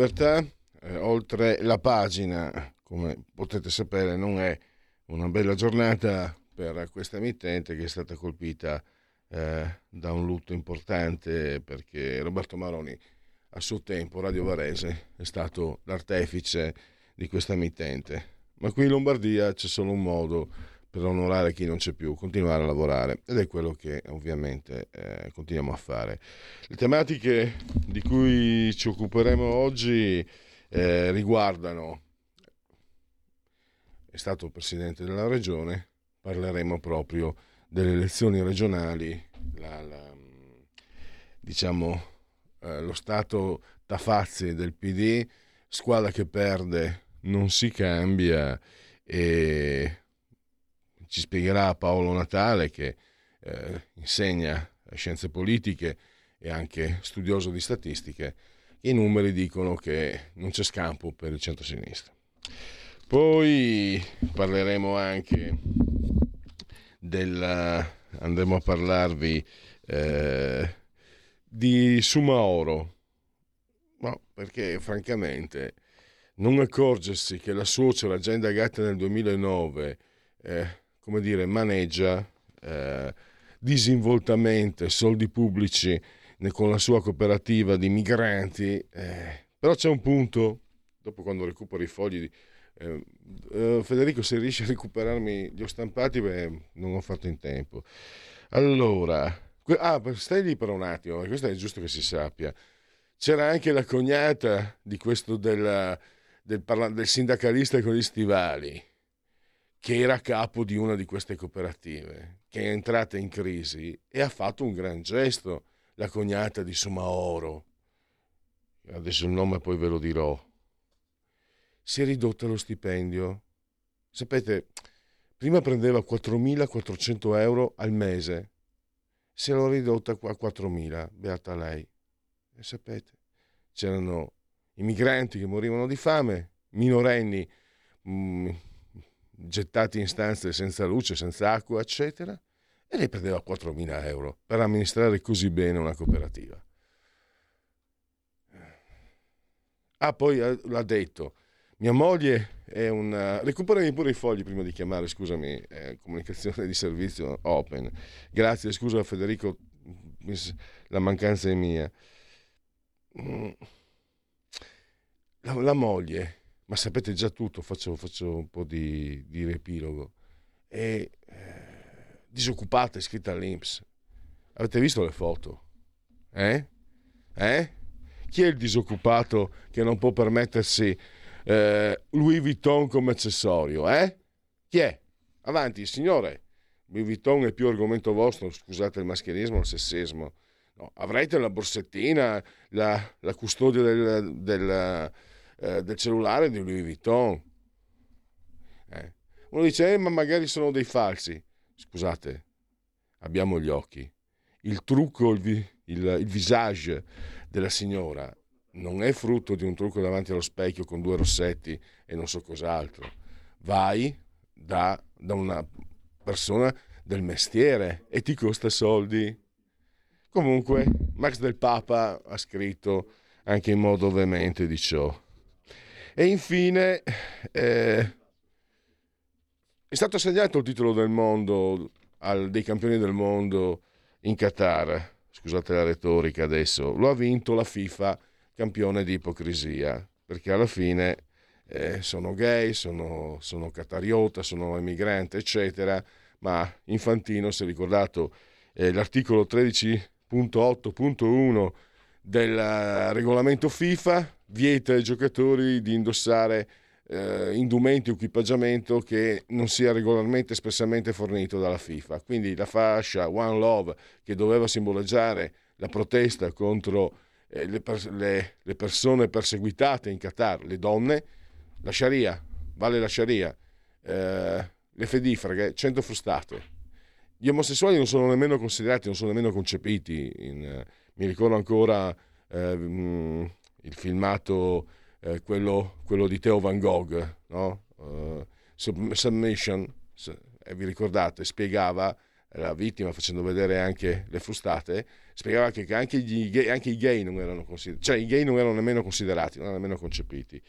Libertà, eh, oltre la pagina, come potete sapere, non è una bella giornata per questa emittente che è stata colpita eh, da un lutto importante perché Roberto Maroni a suo tempo, Radio Varese, è stato l'artefice di questa emittente. Ma qui in Lombardia c'è solo un modo per onorare chi non c'è più, continuare a lavorare ed è quello che ovviamente eh, continuiamo a fare. Le tematiche di cui ci occuperemo oggi eh, riguardano, è stato presidente della regione, parleremo proprio delle elezioni regionali, la, la, diciamo eh, lo stato tafazzi del PD, squadra che perde non si cambia e ci spiegherà Paolo Natale che eh, insegna scienze politiche e anche studioso di statistiche, i numeri dicono che non c'è scampo per il centro-sinistra. Poi parleremo anche del... andremo a parlarvi eh, di Sumaoro, no, perché francamente non accorgersi che la suocera già indagata nel 2009 eh, come dire, maneggia eh, disinvoltamente soldi pubblici con la sua cooperativa di migranti, eh, però c'è un punto, dopo quando recupero i fogli, eh, eh, Federico se riesci a recuperarmi gli ho stampati, beh, non ho fatto in tempo. Allora, ah, stai lì per un attimo, questo è giusto che si sappia. C'era anche la cognata di questo del, del, del sindacalista con gli stivali che era capo di una di queste cooperative, che è entrata in crisi e ha fatto un gran gesto, la cognata di Sumaoro. Adesso il nome poi ve lo dirò. Si è ridotto lo stipendio. Sapete, prima prendeva 4.400 euro al mese, se l'ho ridotta a 4.000, beata lei. E sapete, c'erano i migranti che morivano di fame, minorenni, mh, mm, gettati in stanze senza luce, senza acqua, eccetera, e lei prendeva 4.000 euro per amministrare così bene una cooperativa. Ah, poi eh, l'ha detto, mia moglie è una... Recuperami pure i fogli prima di chiamare, scusami, eh, comunicazione di servizio open. Grazie, scusa Federico, la mancanza è mia. Mm. La, la moglie ma sapete già tutto, faccio, faccio un po' di, di riepilogo. È eh, disoccupata, scritta all'Inps. Avete visto le foto? Eh? Eh? Chi è il disoccupato che non può permettersi eh, Louis Vuitton come accessorio? Eh? Chi è? Avanti, signore. Louis Vuitton è più argomento vostro, scusate il mascherismo, il sessismo. No, avrete la borsettina, la, la custodia del, del eh, del cellulare di Louis Vuitton. Eh. Uno dice, eh, ma magari sono dei falsi. Scusate, abbiamo gli occhi. Il trucco, il, vi, il, il visage della signora non è frutto di un trucco davanti allo specchio con due rossetti e non so cos'altro. Vai da, da una persona del mestiere e ti costa soldi. Comunque, Max del Papa ha scritto anche in modo veemente di ciò. E infine eh, è stato assegnato il titolo del mondo al, dei campioni del mondo in Qatar. Scusate la retorica adesso. Lo ha vinto la FIFA campione di ipocrisia, perché alla fine eh, sono gay, sono, sono catariota, sono emigrante, eccetera, ma Infantino si è ricordato eh, l'articolo 13.8.1 del regolamento FIFA vieta ai giocatori di indossare eh, indumenti o equipaggiamento che non sia regolarmente espressamente fornito dalla FIFA. Quindi la fascia One Love che doveva simboleggiare la protesta contro eh, le, le, le, persone perseguitate in Qatar, le donne, la Sharia, vale la Sharia, eh, le fedifraghe, 100 frustate. Gli omosessuali non sono nemmeno considerati, non sono nemmeno concepiti. In, mi ricordo ancora eh, mm, il filmato, eh, quello, quello, di Theo Van Gogh, no? uh, Submission, vi ricordate, spiegava la vittima facendo vedere anche le frustate, spiegava che anche, gay, anche i gay non erano considerati, cioè i gay non erano nemmeno considerati, non erano nemmeno concepiti.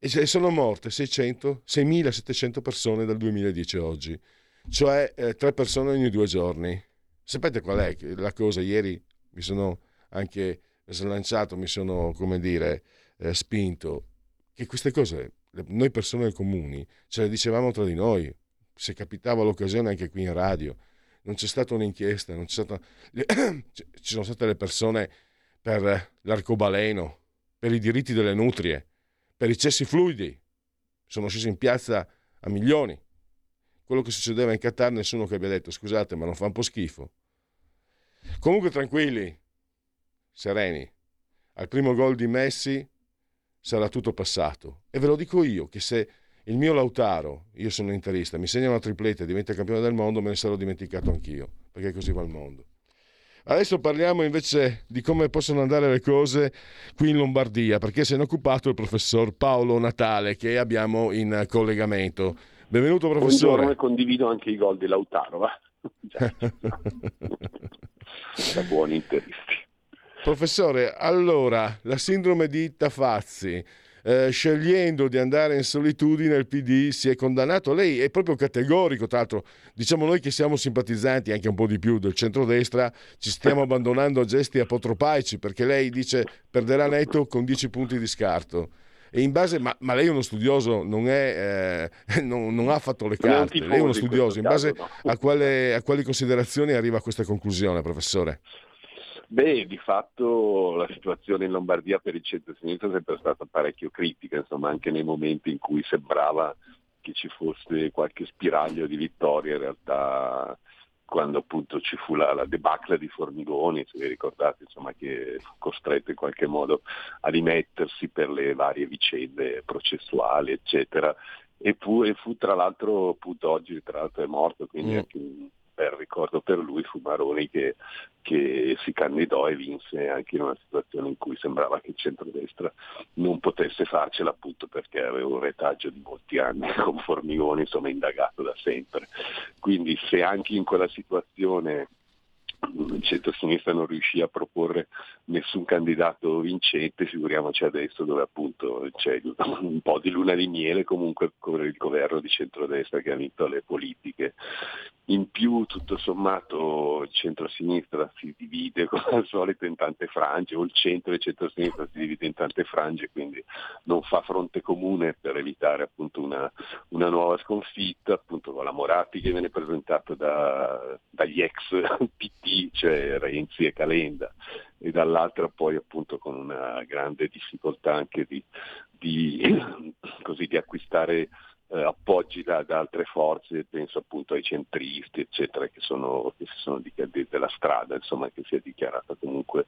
E sono morte 600, 6.700 persone dal 2010 a oggi, cioè eh, tre persone ogni due giorni. Sapete qual è la cosa? Ieri mi sono anche slanciato, mi sono, come dire, eh, spinto, che queste cose, noi persone comuni, ce le dicevamo tra di noi, se capitava l'occasione anche qui in radio. Non c'è stata un'inchiesta, c'è stata... ci sono state le persone per l'arcobaleno, per i diritti delle nutrie, per i cessi fluidi, sono scesi in piazza a milioni. Quello che succedeva in Qatar nessuno che abbia detto scusate ma non fa un po' schifo. Comunque tranquilli, sereni, al primo gol di Messi sarà tutto passato. E ve lo dico io che se il mio Lautaro, io sono interista, mi segna una tripletta e diventa campione del mondo, me ne sarò dimenticato anch'io, perché così va il mondo. Adesso parliamo invece di come possono andare le cose qui in Lombardia, perché se ne è occupato il professor Paolo Natale che abbiamo in collegamento. Benvenuto professore. Buongiorno e condivido anche i gol di Lautaro, va? da buoni interisti. Professore, allora, la sindrome di Tafazzi, eh, scegliendo di andare in solitudine il PD si è condannato. Lei è proprio categorico, tra l'altro diciamo noi che siamo simpatizzanti anche un po' di più del centrodestra, ci stiamo abbandonando a gesti apotropaici perché lei dice perderà netto con 10 punti di scarto. E in base, ma, ma lei è uno studioso, non, è, eh, non, non ha fatto le carte, lei è uno studioso, in base a, quale, a quali considerazioni arriva a questa conclusione, professore? Beh, di fatto la situazione in Lombardia per il centro-sinistra è sempre stata parecchio critica, insomma, anche nei momenti in cui sembrava che ci fosse qualche spiraglio di vittoria, in realtà quando appunto ci fu la, la debacle di Formigoni, se vi ricordate, insomma, che fu costretto in qualche modo a rimettersi per le varie vicende processuali, eccetera. E fu, e fu tra l'altro appunto oggi tra l'altro è morto, quindi mm. anche un bel ricordo per lui fu Maroni che, che, si candidò e vinse anche in una situazione in cui sembrava che il centrodestra non potesse farcela appunto perché aveva un retaggio di molti anni con Formigoni insomma indagato da sempre. Quindi se anche in quella situazione il centro-sinistra non riuscì a proporre nessun candidato vincente, figuriamoci adesso dove appunto c'è un po' di luna di miele comunque con il governo di centrodestra che ha vinto le politiche. In più tutto sommato il centro-sinistra si divide come al solito in tante frange, o il centro e il centro-sinistra si divide in tante frange, quindi non fa fronte comune per evitare appunto una, una nuova sconfitta, appunto con la Moratti che viene presentato da, dagli ex PT, cioè Renzi e Calenda, e dall'altra poi appunto con una grande difficoltà anche di, di, così, di acquistare eh, appoggi da, da, altre forze, penso appunto ai centristi, eccetera, che, sono, che si sono dichiarati della strada, insomma, che si è dichiarata comunque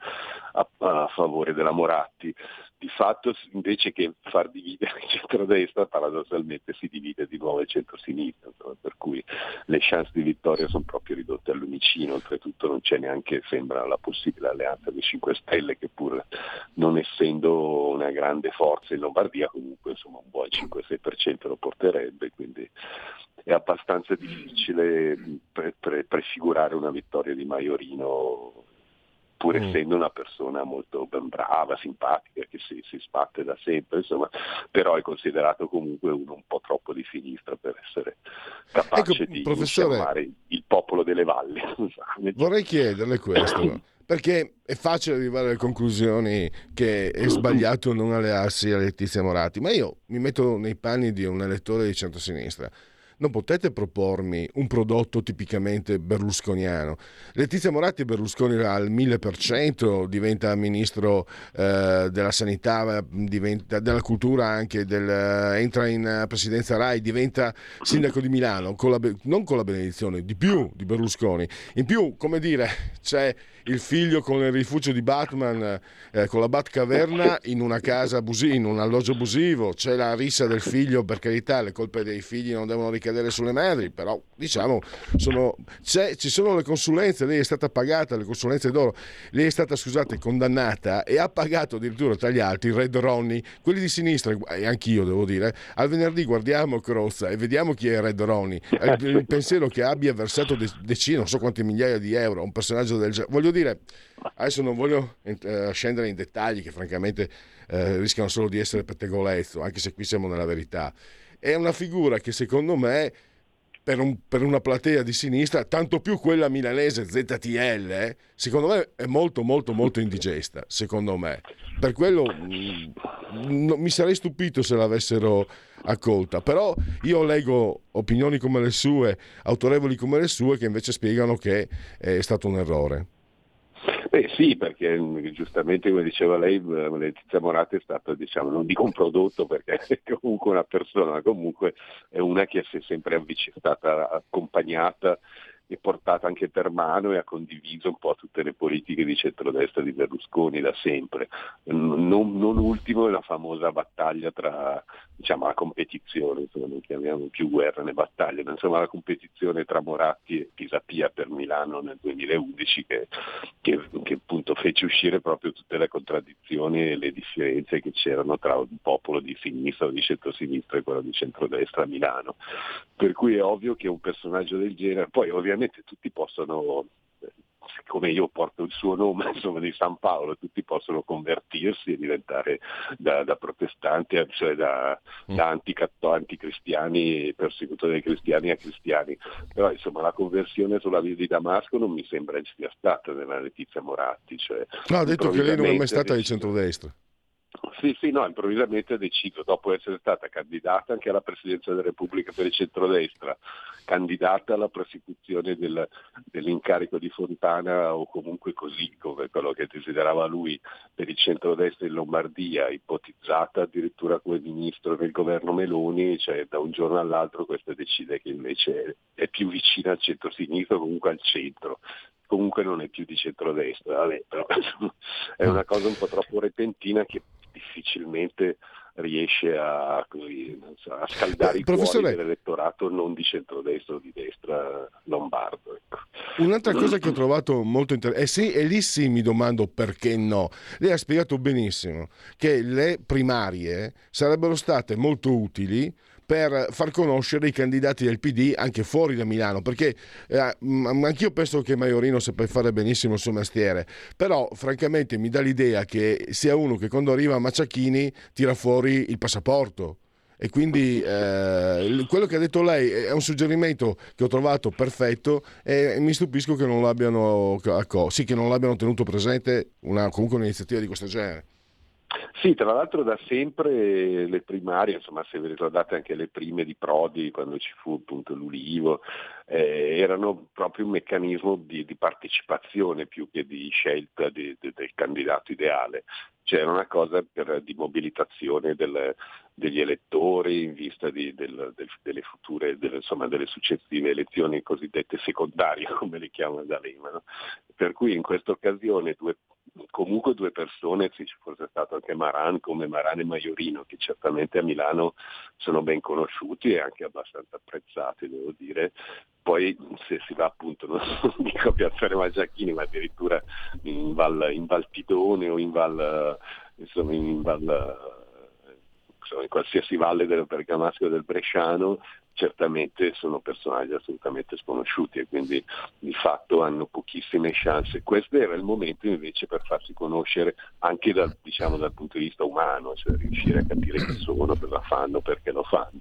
a, a favore della Moratti. Di fatto invece che far dividere il centro-destra, paradossalmente si divide di nuovo il centro-sinistra, insomma, per cui le chance di vittoria sono proprio ridotte al lumicino, oltretutto non c'è neanche, sembra, la possibile alleanza dei 5 Stelle, che pur non essendo una grande forza in Lombardia, comunque insomma un buon 5-6% lo porterà succederebbe, quindi è abbastanza difficile pre- pre- prefigurare una vittoria di Maiorino pur mm. essendo una persona molto ben brava, simpatica, che si, si, sbatte da sempre, insomma, però è considerato comunque uno un po' troppo di sinistra per essere capace ecco, di professore, il popolo delle valli. Vorrei chiederle questo. Perché è facile arrivare alle conclusioni che è sbagliato non allearsi a Letizia Moratti, ma io mi metto nei panni di un elettore di centrosinistra. Non potete propormi un prodotto tipicamente berlusconiano. Letizia Moratti Berlusconi al 1000%, diventa ministro eh, della sanità, diventa, della cultura anche, del, entra in presidenza RAI, diventa sindaco di Milano, con la, non con la benedizione, di più di Berlusconi. In più, come dire, c'è il figlio con il rifugio di Batman, eh, con la Batcaverna in una casa abusiva, in un alloggio abusivo, c'è la rissa del figlio, per carità, le colpe dei figli non devono ricadere sulle madri, però diciamo sono, ci sono le consulenze, lei è stata pagata, le consulenze d'oro, lei è stata, scusate, condannata e ha pagato addirittura tra gli altri Red Ronnie, quelli di sinistra, e anch'io devo dire, al venerdì guardiamo Crozza e vediamo chi è Red Ronnie, il, pensiero che abbia versato decine, non so quante migliaia di euro a un personaggio del genere, voglio dire, adesso non voglio eh, scendere in dettagli che francamente eh, rischiano solo di essere pettegolezzo, anche se qui siamo nella verità. È una figura che secondo me, per, un, per una platea di sinistra, tanto più quella milanese ZTL, eh, secondo me è molto molto molto indigesta, secondo me. Per quello mh, mm, no, mi sarei stupito se l'avessero accolta, però io leggo opinioni come le sue, autorevoli come le sue, che invece spiegano che è stato un errore. Beh sì, perché mm, giustamente come diceva lei, eh, Letizia Moratti è stata, diciamo, non dico un prodotto perché è comunque una persona, ma comunque è una che si è sempre stata accompagnata e portata anche per mano e ha condiviso un po' tutte le politiche di centrodestra di Berlusconi da sempre. Non, non ultimo la famosa battaglia tra, diciamo, la competizione, insomma, non chiamiamo più guerra né battaglie, ma insomma la competizione tra Moratti e Pisapia per Milano nel 2011 che, che, che appunto fece uscire proprio tutte le contraddizioni e le differenze che c'erano tra un popolo di sinistra o di centrosinistra e quello di centrodestra a Milano. Per cui è ovvio che un personaggio del genere, poi ovviamente tutti possono, siccome io porto il suo nome, insomma di San Paolo, tutti possono convertirsi e diventare da, da protestanti, cioè da, mm. da anticristiani, persecutori dei cristiani a cristiani. Però insomma la conversione sulla via di Damasco non mi sembra sia stata nella Letizia Moratti. Cioè, no, ha detto che lei non è mai stata di centrodestra. Sì, sì, no, improvvisamente ha deciso, dopo essere stata candidata anche alla Presidenza della Repubblica per il centrodestra, candidata alla prosecuzione del, dell'incarico di Fontana o comunque così come quello che desiderava lui per il centrodestra in Lombardia, ipotizzata addirittura come ministro del governo Meloni, cioè da un giorno all'altro questa decide che invece è più vicina al centro-sinistra o comunque al centro. Comunque non è più di centrodestra, Vabbè, però è una cosa un po' troppo repentina che difficilmente riesce a, a scaldare eh, i cuori dell'elettorato non di centrodestra o di destra lombardo. Ecco. Un'altra cosa che ho trovato molto interessante, e, sì, e lì sì mi domando perché no, lei ha spiegato benissimo che le primarie sarebbero state molto utili per far conoscere i candidati del PD anche fuori da Milano, perché eh, anch'io penso che Maiorino sappia fare benissimo il suo mestiere, però francamente mi dà l'idea che sia uno che quando arriva a Macciachini tira fuori il passaporto. E quindi eh, quello che ha detto lei è un suggerimento che ho trovato perfetto e mi stupisco che non l'abbiano, sì, che non l'abbiano tenuto presente una, comunque un'iniziativa di questo genere. Sì, tra l'altro da sempre le primarie, insomma se vi ricordate anche le prime di Prodi quando ci fu appunto l'Ulivo, eh, erano proprio un meccanismo di, di, partecipazione più che di scelta di, di, del candidato ideale. C'era una cosa per, di mobilitazione del, degli elettori in vista del, del, delle future, delle, insomma, delle successive elezioni cosiddette secondarie, come le chiamano da Lema. No? Per cui in questa occasione due comunque due persone, se ci fosse stato anche Maran come Maran e Maiorino, che certamente a Milano sono ben conosciuti e anche abbastanza apprezzati, devo dire. Poi se si va appunto, non dico a Piazzale Maggiacchini, ma addirittura in Val, in Val Tidone o in Val, insomma, in Val in qualsiasi valle del Bergamasco e del Bresciano, certamente sono personaggi assolutamente sconosciuti e quindi di fatto hanno pochissime chance. Questo era il momento invece per farsi conoscere anche dal, diciamo, dal punto di vista umano, cioè riuscire a capire chi sono, cosa fanno, perché lo fanno.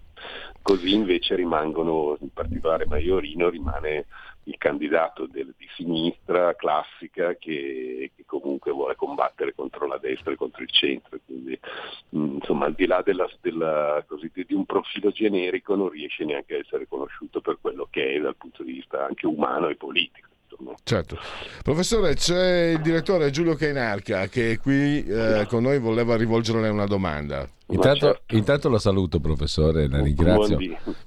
Così invece rimangono, in particolare Maiorino rimane il candidato del, di sinistra classica che, che, comunque vuole combattere contro la destra e contro il centro. Quindi, mh, insomma, al di là della, della, così, di un profilo generico non riesce neanche a essere conosciuto per quello che è dal punto di vista anche umano e politico. Certo. Professore, c'è il direttore Giulio Cainarca che qui eh, con noi voleva rivolgerle una domanda. Intanto, certo. intanto, la saluto professore, la ringrazio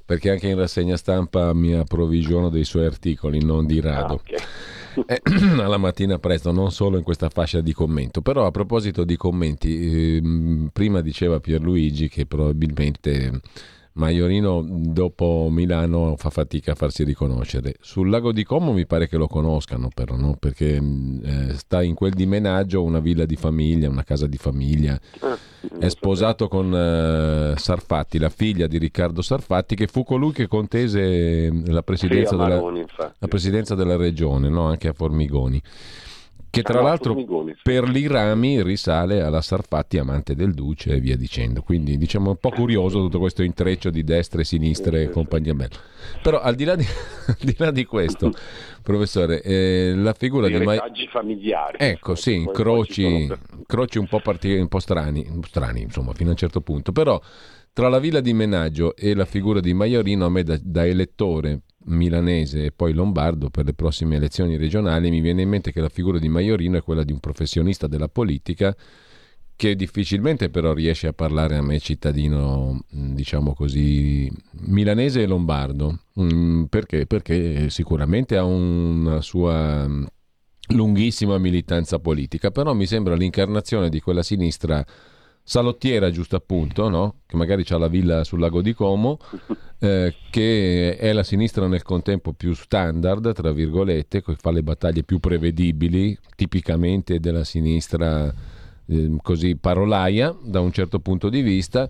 perché anche in rassegna stampa mi approvvigiono dei suoi articoli, non di rado. Ah, okay. eh, alla mattina presto, non solo in questa fascia di commento. Però a proposito di commenti, eh, prima diceva Pierluigi che probabilmente Maiorino dopo Milano fa fatica a farsi riconoscere. Sul lago di Como mi pare che lo conoscano però, no? perché mm, eh, sta in quel dimenaggio una villa di famiglia, una casa di famiglia. Ah, È sposato con eh, Sarfatti, la figlia di Riccardo Sarfatti, che fu colui che contese la presidenza, sì, Maroni, della, la presidenza della regione, no? anche a Formigoni che tra l'altro per l'Irami risale alla Sarfatti amante del Duce e via dicendo. Quindi diciamo un po' curioso tutto questo intreccio di destra e sinistra e compagnia bella. Però al di là di, al di, là di questo professore eh, la figura di Mai... familiari ecco sì incroci, incroci un po', partic- un po strani, strani insomma fino a un certo punto. Però tra la villa di Menaggio e la figura di Maiorino a me da, da elettore milanese e poi lombardo per le prossime elezioni regionali, mi viene in mente che la figura di Maiorino è quella di un professionista della politica che difficilmente però riesce a parlare a me cittadino, diciamo così, milanese e lombardo. Mm, perché? Perché sicuramente ha una sua lunghissima militanza politica, però mi sembra l'incarnazione di quella sinistra salottiera giusto appunto, no? che magari ha la villa sul lago di Como, eh, che è la sinistra nel contempo più standard, tra virgolette, che fa le battaglie più prevedibili, tipicamente della sinistra eh, così parolaia da un certo punto di vista,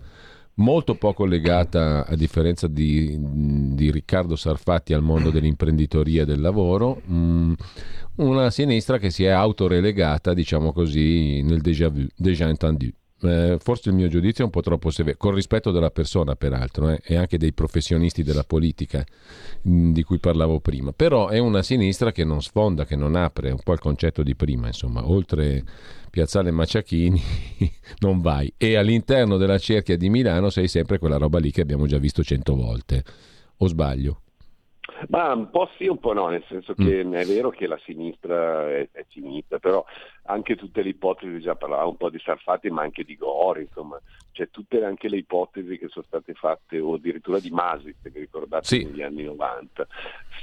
molto poco legata, a differenza di, di Riccardo Sarfatti, al mondo dell'imprenditoria e del lavoro. Mm, una sinistra che si è autorelegata, diciamo così, nel déjà vu, déjà entendu eh, forse il mio giudizio è un po' troppo severo, con rispetto della persona peraltro eh, e anche dei professionisti della politica mh, mm, di cui parlavo prima, però è una sinistra che non sfonda, che non apre, un po' il concetto di prima, insomma, oltre Piazzale Maciachini non vai. E all'interno della cerchia di Milano sei sempre quella roba lì che abbiamo già visto cento volte, o sbaglio? Ma un po' sì, un po' no, nel senso che mm. è vero che la sinistra è, è finita, però anche tutte le ipotesi, già parlavo un po' di Sarfati, ma anche di Gori, insomma, cioè tutte anche le ipotesi che sono state fatte, o addirittura di Masi, se vi ricordate, sì. negli anni 90,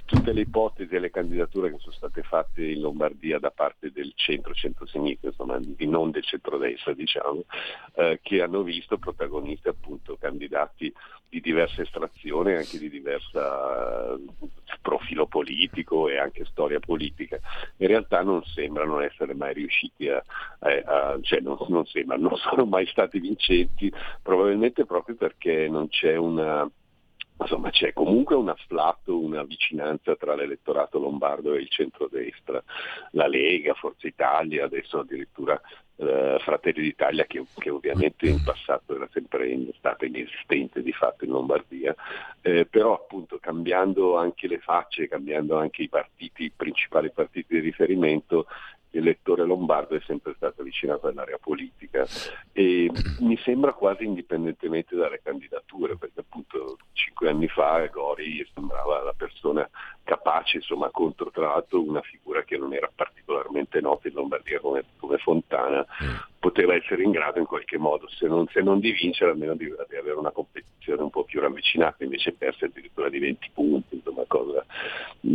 tutte le ipotesi e le candidature che sono state fatte in Lombardia da parte del centro-centro-sinistra, insomma, di non del centrodestra, diciamo, eh, che hanno visto protagonisti appunto candidati di diversa estrazione, anche di diverso profilo politico e anche storia politica. In realtà non sembrano essere mai riusciti a, a, a cioè non, non sembrano, non sono mai stati vincenti, probabilmente proprio perché non c'è una insomma c'è comunque un afflatto, una vicinanza tra l'elettorato lombardo e il centrodestra, la Lega, Forza Italia, adesso addirittura eh, Fratelli d'Italia che, che, ovviamente in passato era sempre stata inesistente di fatto in Lombardia, eh, però appunto cambiando anche le facce, cambiando anche i partiti, i principali partiti di riferimento, l'elettore lombardo è sempre stato avvicinato all'area politica e mi sembra quasi indipendentemente dalle candidature, perché appunto cinque anni fa Gori sembrava la persona capace, insomma, contro tra l'altro una figura che non era particolarmente nota in Lombardia come, come Fontana, mm. Poteva essere in grado in qualche modo, se non, se non di vincere, almeno di, di, avere una competizione un po' più ravvicinata, invece perse addirittura di 20 punti, insomma, cosa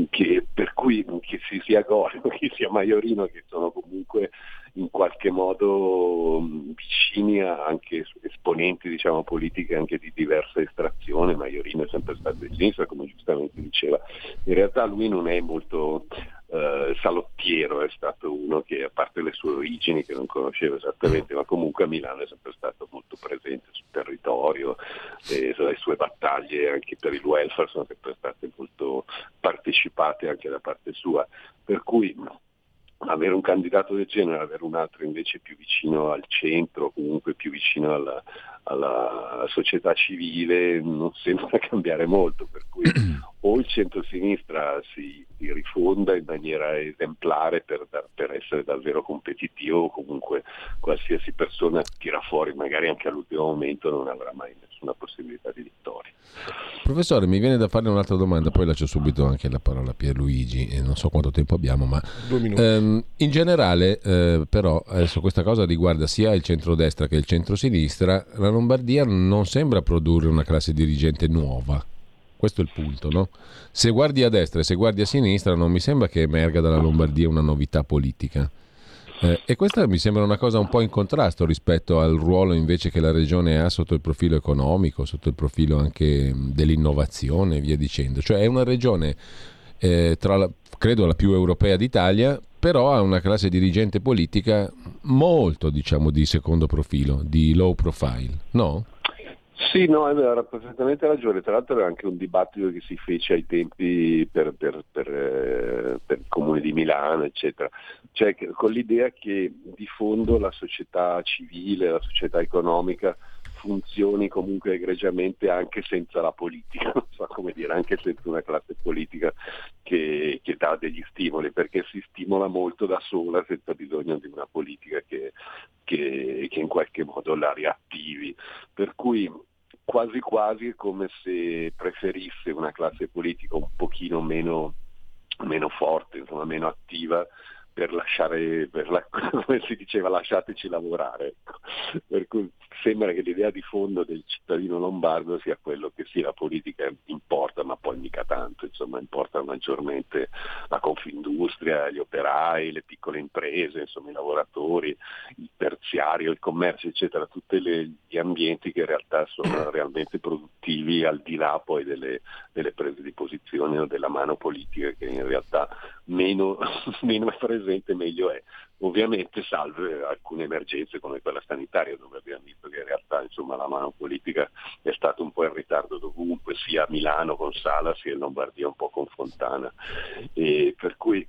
che, per cui che si sia Gori, che sia Maiorino, che sono comunque in qualche modo vicini a anche esponenti diciamo, politiche anche di diversa estrazione, Maiorino è sempre stato di sinistra come giustamente diceva, in realtà lui non è molto eh, salottiero, è stato uno che a parte le sue origini che non conosceva esattamente, ma comunque a Milano è sempre stato molto presente sul territorio, e le sue battaglie anche per il welfare sono sempre state molto partecipate anche da parte sua, per cui avere un candidato del genere, avere un altro invece più vicino al centro, comunque più vicino alla, alla società civile, non sembra cambiare molto, per cui o il centro-sinistra si, si rifonda in maniera esemplare per, per, essere davvero competitivo o comunque qualsiasi persona tira fuori, magari anche all'ultimo momento non avrà mai nessuna possibilità di vittoria. Professore, mi viene da fare un'altra domanda, poi lascio subito anche la parola a Pierluigi, e non so quanto tempo abbiamo, ma ehm, in generale eh, però adesso questa cosa riguarda sia il centrodestra che il centrosinistra, la Lombardia non sembra produrre una classe dirigente nuova questo è il punto, no? Se guardi a destra e se guardi a sinistra non mi sembra che emerga dalla Lombardia una novità politica. Eh, e questa mi sembra una cosa un po' in contrasto rispetto al ruolo invece che la regione ha sotto il profilo economico, sotto il profilo anche dell'innovazione e via dicendo. Cioè è una regione, eh, tra la, credo la più europea d'Italia, però ha una classe dirigente politica molto, diciamo, di secondo profilo, di low profile, no? Sì, no, aveva perfettamente ragione. Tra l'altro era anche un dibattito che si fece ai tempi per, per, per, eh, per il comune di Milano, eccetera. Cioè con l'idea che di fondo la società civile, la società economica funzioni comunque egregiamente anche senza la politica, non so come dire, anche senza una classe politica che, che dà degli stimoli, perché si stimola molto da sola senza bisogno di una politica che, che, che in qualche modo la riattivi. Per cui quasi quasi è come se preferisse una classe politica un pochino meno, meno forte, insomma, meno attiva per lasciare, per la, come si diceva, lasciateci lavorare. Per cui sembra che l'idea di fondo del cittadino lombardo sia quello che sì, la politica importa, ma poi mica tanto, insomma, importa maggiormente la confindustria, gli operai, le piccole imprese, insomma, i lavoratori, il terziario, il commercio, eccetera, tutti gli ambienti che in realtà sono realmente produttivi al di là poi delle, delle prese di posizione o della mano politica che in realtà meno, meno è presente meglio è. Ovviamente salve alcune emergenze come quella sanitaria dove abbiamo visto che in realtà insomma, la mano politica è stata un po' in ritardo dovunque, sia a Milano con Sala sia in Lombardia un po' con Fontana. E per cui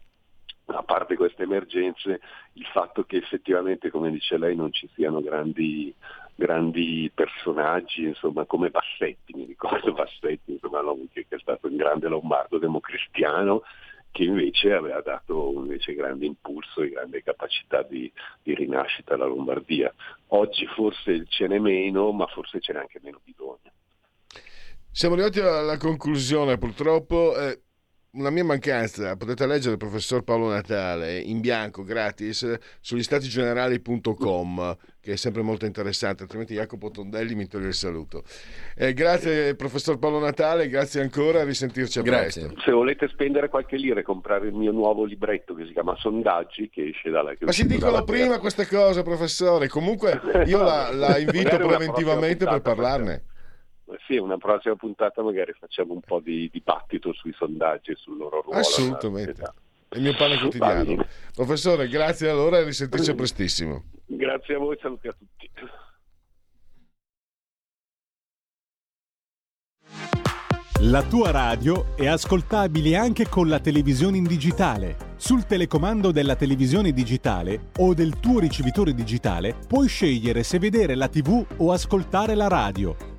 a parte queste emergenze, il fatto che effettivamente, come dice lei, non ci siano grandi, grandi personaggi, insomma, come Bassetti, mi ricordo Bassetti, insomma, che è stato un grande lombardo democristiano, che invece aveva dato invece grande impulso e grande capacità di, di, rinascita alla Lombardia. Oggi forse ce n'è meno, ma forse ce n'è anche meno bisogno. Siamo arrivati alla conclusione, purtroppo. Eh, una mia mancanza, potete leggere il professor Paolo Natale in bianco gratis sugli statigenerali.com che è sempre molto interessante, altrimenti Jacopo Tondelli mi toglie il saluto. Eh, grazie professor Paolo Natale, grazie ancora, a risentirci a grazie. presto. Se volete spendere qualche lira e comprare il mio nuovo libretto che si chiama Sondaggi, che esce dalla... Ma si dicono prima queste cose professore, comunque io la, la invito preventivamente per parlarne. Sì, una prossima puntata magari facciamo un po' di dibattito sui sondaggi e sul loro ruolo. Assolutamente. È il mio pane quotidiano. Professore, grazie allora e risentirci prestissimo. Grazie a voi, saluti a tutti. La tua radio è ascoltabile anche con la televisione in digitale. Sul telecomando della televisione digitale o del tuo ricevitore digitale puoi scegliere se vedere la TV o ascoltare la radio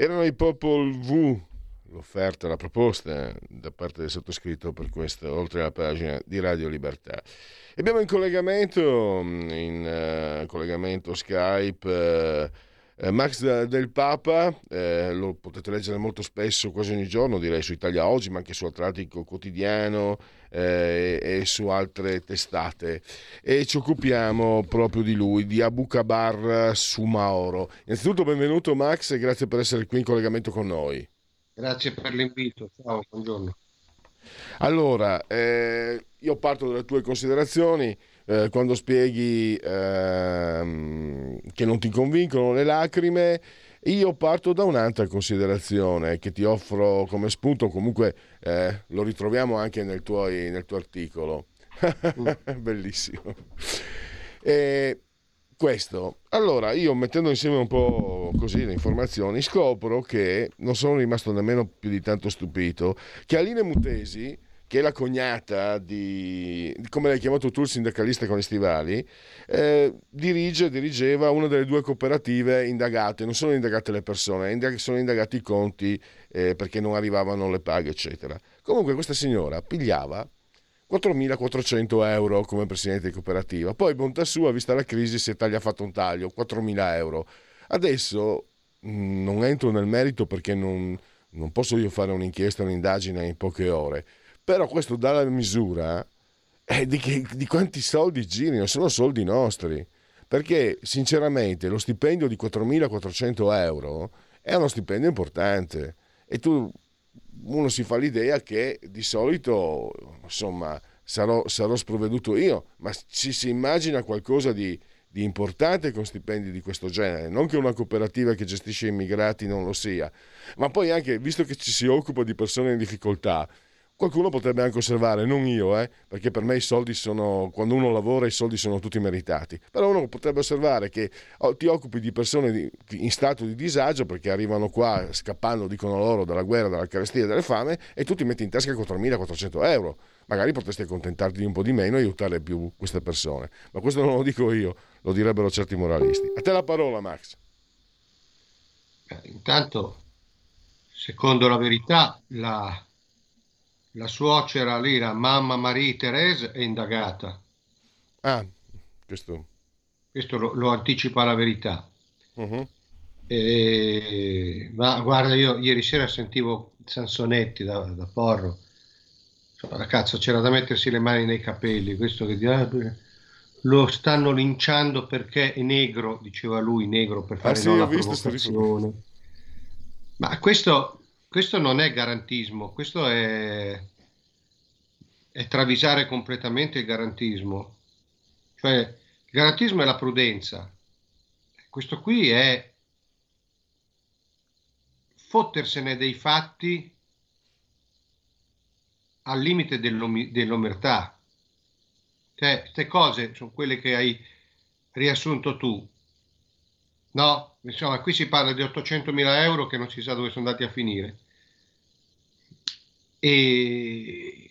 Erano i Popol V, l'offerta, la proposta da parte del sottoscritto per questo, oltre alla pagina di Radio Libertà. Abbiamo in collegamento, in uh, collegamento Skype, uh, Max del Papa, eh, lo potete leggere molto spesso, quasi ogni giorno, direi su Italia Oggi, ma anche su Atlantico Quotidiano eh, e su altre testate. E ci occupiamo proprio di lui, di Abu Kabar Sumaoro. Innanzitutto benvenuto Max e grazie per essere qui in collegamento con noi. Grazie per l'invito, ciao, buongiorno. Allora, eh, io parto dalle tue considerazioni. Eh, quando spieghi ehm, che non ti convincono le lacrime, io parto da un'altra considerazione che ti offro come spunto, comunque eh, lo ritroviamo anche nel, tuoi, nel tuo articolo. Bellissimo. E questo, allora io mettendo insieme un po' così le informazioni, scopro che non sono rimasto nemmeno più di tanto stupito che Aline Mutesi che la cognata di, come l'hai chiamato tu, il sindacalista con gli stivali, eh, dirige, dirigeva una delle due cooperative indagate. Non sono indagate le persone, sono indagati i conti eh, perché non arrivavano le paghe, eccetera. Comunque questa signora pigliava 4.400 euro come presidente di cooperativa. Poi, bontà sua, vista la crisi, si è taglia fatto un taglio, 4.000 euro. Adesso mh, mm, non entro nel merito perché non, non posso io fare un'inchiesta, un'indagine in poche ore però questo dà la misura eh, di, che, di quanti soldi girino, sono soldi nostri. Perché sinceramente lo stipendio di 4.400 euro è uno stipendio importante. E tu uno si fa l'idea che di solito insomma sarò, sarò sprovveduto io, ma ci si immagina qualcosa di, di, importante con stipendi di questo genere, non che una cooperativa che gestisce immigrati non lo sia, ma poi anche visto che ci si occupa di persone in difficoltà, Qualcuno potrebbe anche osservare, non io, eh, perché per me i soldi sono, quando uno lavora i soldi sono tutti meritati, però uno potrebbe osservare che ti occupi di persone in stato di disagio perché arrivano qua scappando, dicono loro, dalla guerra, dalla carestia dalla fame e tu ti metti in tasca 4.400 euro. Magari potresti accontentarti di un po' di meno e aiutare più queste persone. Ma questo non lo dico io, lo direbbero certi moralisti. A te la parola, Max. Intanto, secondo la verità, la la suocera lì, la mamma Marie Therese, è indagata. Ah, questo. Questo lo, lo anticipa la verità. Uh-huh. E, ma guarda, io ieri sera sentivo Sansonetti da, da Porro. Cioè, cazzo, c'era da mettersi le mani nei capelli. Questo che ah, lo stanno linciando perché è negro, diceva lui, negro per fare ah, sì, no, la provocazione. Ma questo questo non è garantismo, questo è, è travisare completamente il garantismo. Cioè, il garantismo è la prudenza. Questo qui è fottersene dei fatti al limite dell'omertà. Cioè, queste cose sono quelle che hai riassunto tu. No, insomma, qui si parla di 800 mila euro che non si sa dove sono andati a finire. E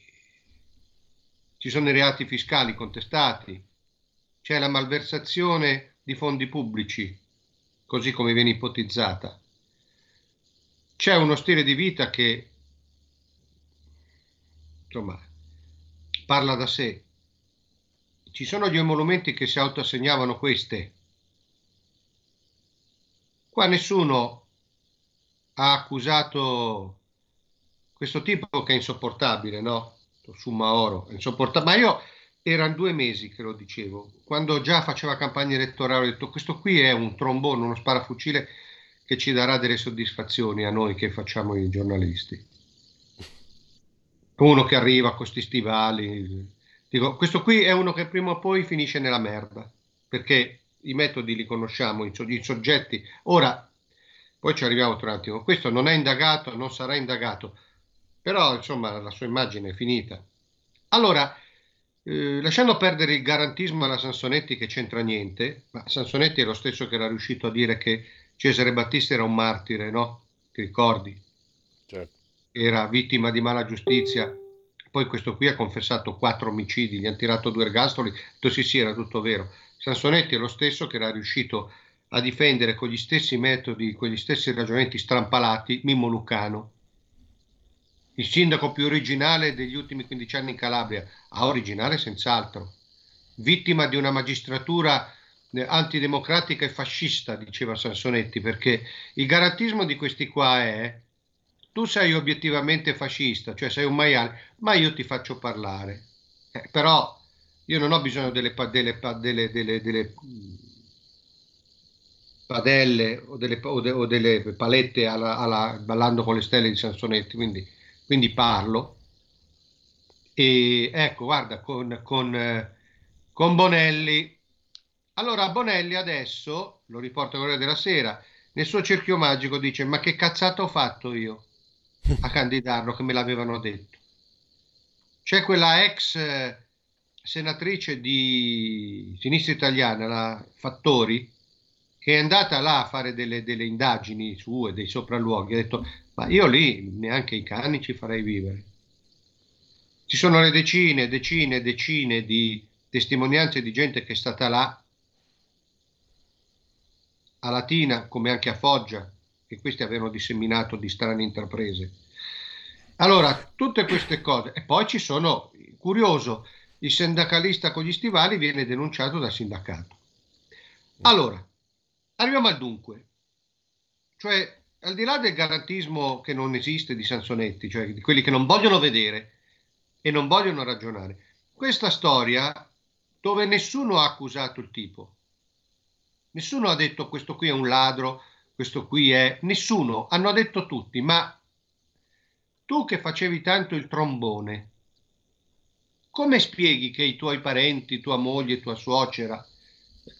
ci sono i reati fiscali contestati, c'è la malversazione di fondi pubblici, così come viene ipotizzata. C'è uno stile di vita che, insomma, parla da sé. Ci sono gli emolumenti che si autoassegnavano queste Qua nessuno ha accusato questo tipo che è insopportabile, no? Oro, è insopportabile. Ma io erano due mesi che lo dicevo, quando già faceva campagna elettorale, ho detto questo qui è un trombone, uno sparafucile che ci darà delle soddisfazioni a noi che facciamo i giornalisti. Uno che arriva con questi stivali. Dico, questo qui è uno che prima o poi finisce nella merda, perché i metodi li conosciamo, i, i soggetti. Ora, poi ci arriviamo tra un attimo. Questo non è indagato, non sarà indagato, però insomma la sua immagine è finita. Allora, eh, lasciando perdere il garantismo alla Sansonetti che c'entra niente, ma Sansonetti è lo stesso che era riuscito a dire che Cesare Battista era un martire, no? Ti ricordi? Certo. Era vittima di mala giustizia. Poi questo qui ha confessato quattro omicidi, gli hanno tirato due ergastoli, detto sì sì era tutto vero. Sansonetti è lo stesso che era riuscito a difendere con gli stessi metodi, con gli stessi ragionamenti strampalati Mimmo Lucano, il sindaco più originale degli ultimi 15 anni in Calabria, a originale senz'altro, vittima di una magistratura eh, antidemocratica e fascista, diceva Sansonetti, perché il garantismo di questi qua è tu sei obiettivamente fascista, cioè sei un maiale, ma io ti faccio parlare. Eh, però io non ho bisogno delle, delle, delle, delle padelle o delle, o, de, o delle palette alla, alla, ballando con le stelle di Sansonetti, quindi, quindi parlo. E ecco, guarda, con, con, con Bonelli. Allora, Bonelli adesso, lo riporta Corriere della Sera, nel suo cerchio magico dice, ma che cazzata ho fatto io a candidarlo, che me l'avevano detto. C'è quella ex senatrice di sinistra italiana, la Fattori, che è andata là a fare delle, delle indagini sue, dei sopralluoghi, ha detto, ma io lì neanche i cani ci farei vivere. Ci sono le decine, decine, decine di testimonianze di gente che è stata là, a Latina come anche a Foggia, che questi avevano disseminato di strane intraprese. Allora, tutte queste cose, e poi ci sono, curioso, il sindacalista con gli stivali viene denunciato dal sindacato. Allora, arriviamo al dunque. Cioè, al di là del garantismo che non esiste di Sansonetti, cioè di quelli che non vogliono vedere e non vogliono ragionare, questa storia dove nessuno ha accusato il tipo, nessuno ha detto questo qui è un ladro, questo qui è... nessuno, hanno detto tutti, ma tu che facevi tanto il trombone, come spieghi che i tuoi parenti, tua moglie, tua suocera,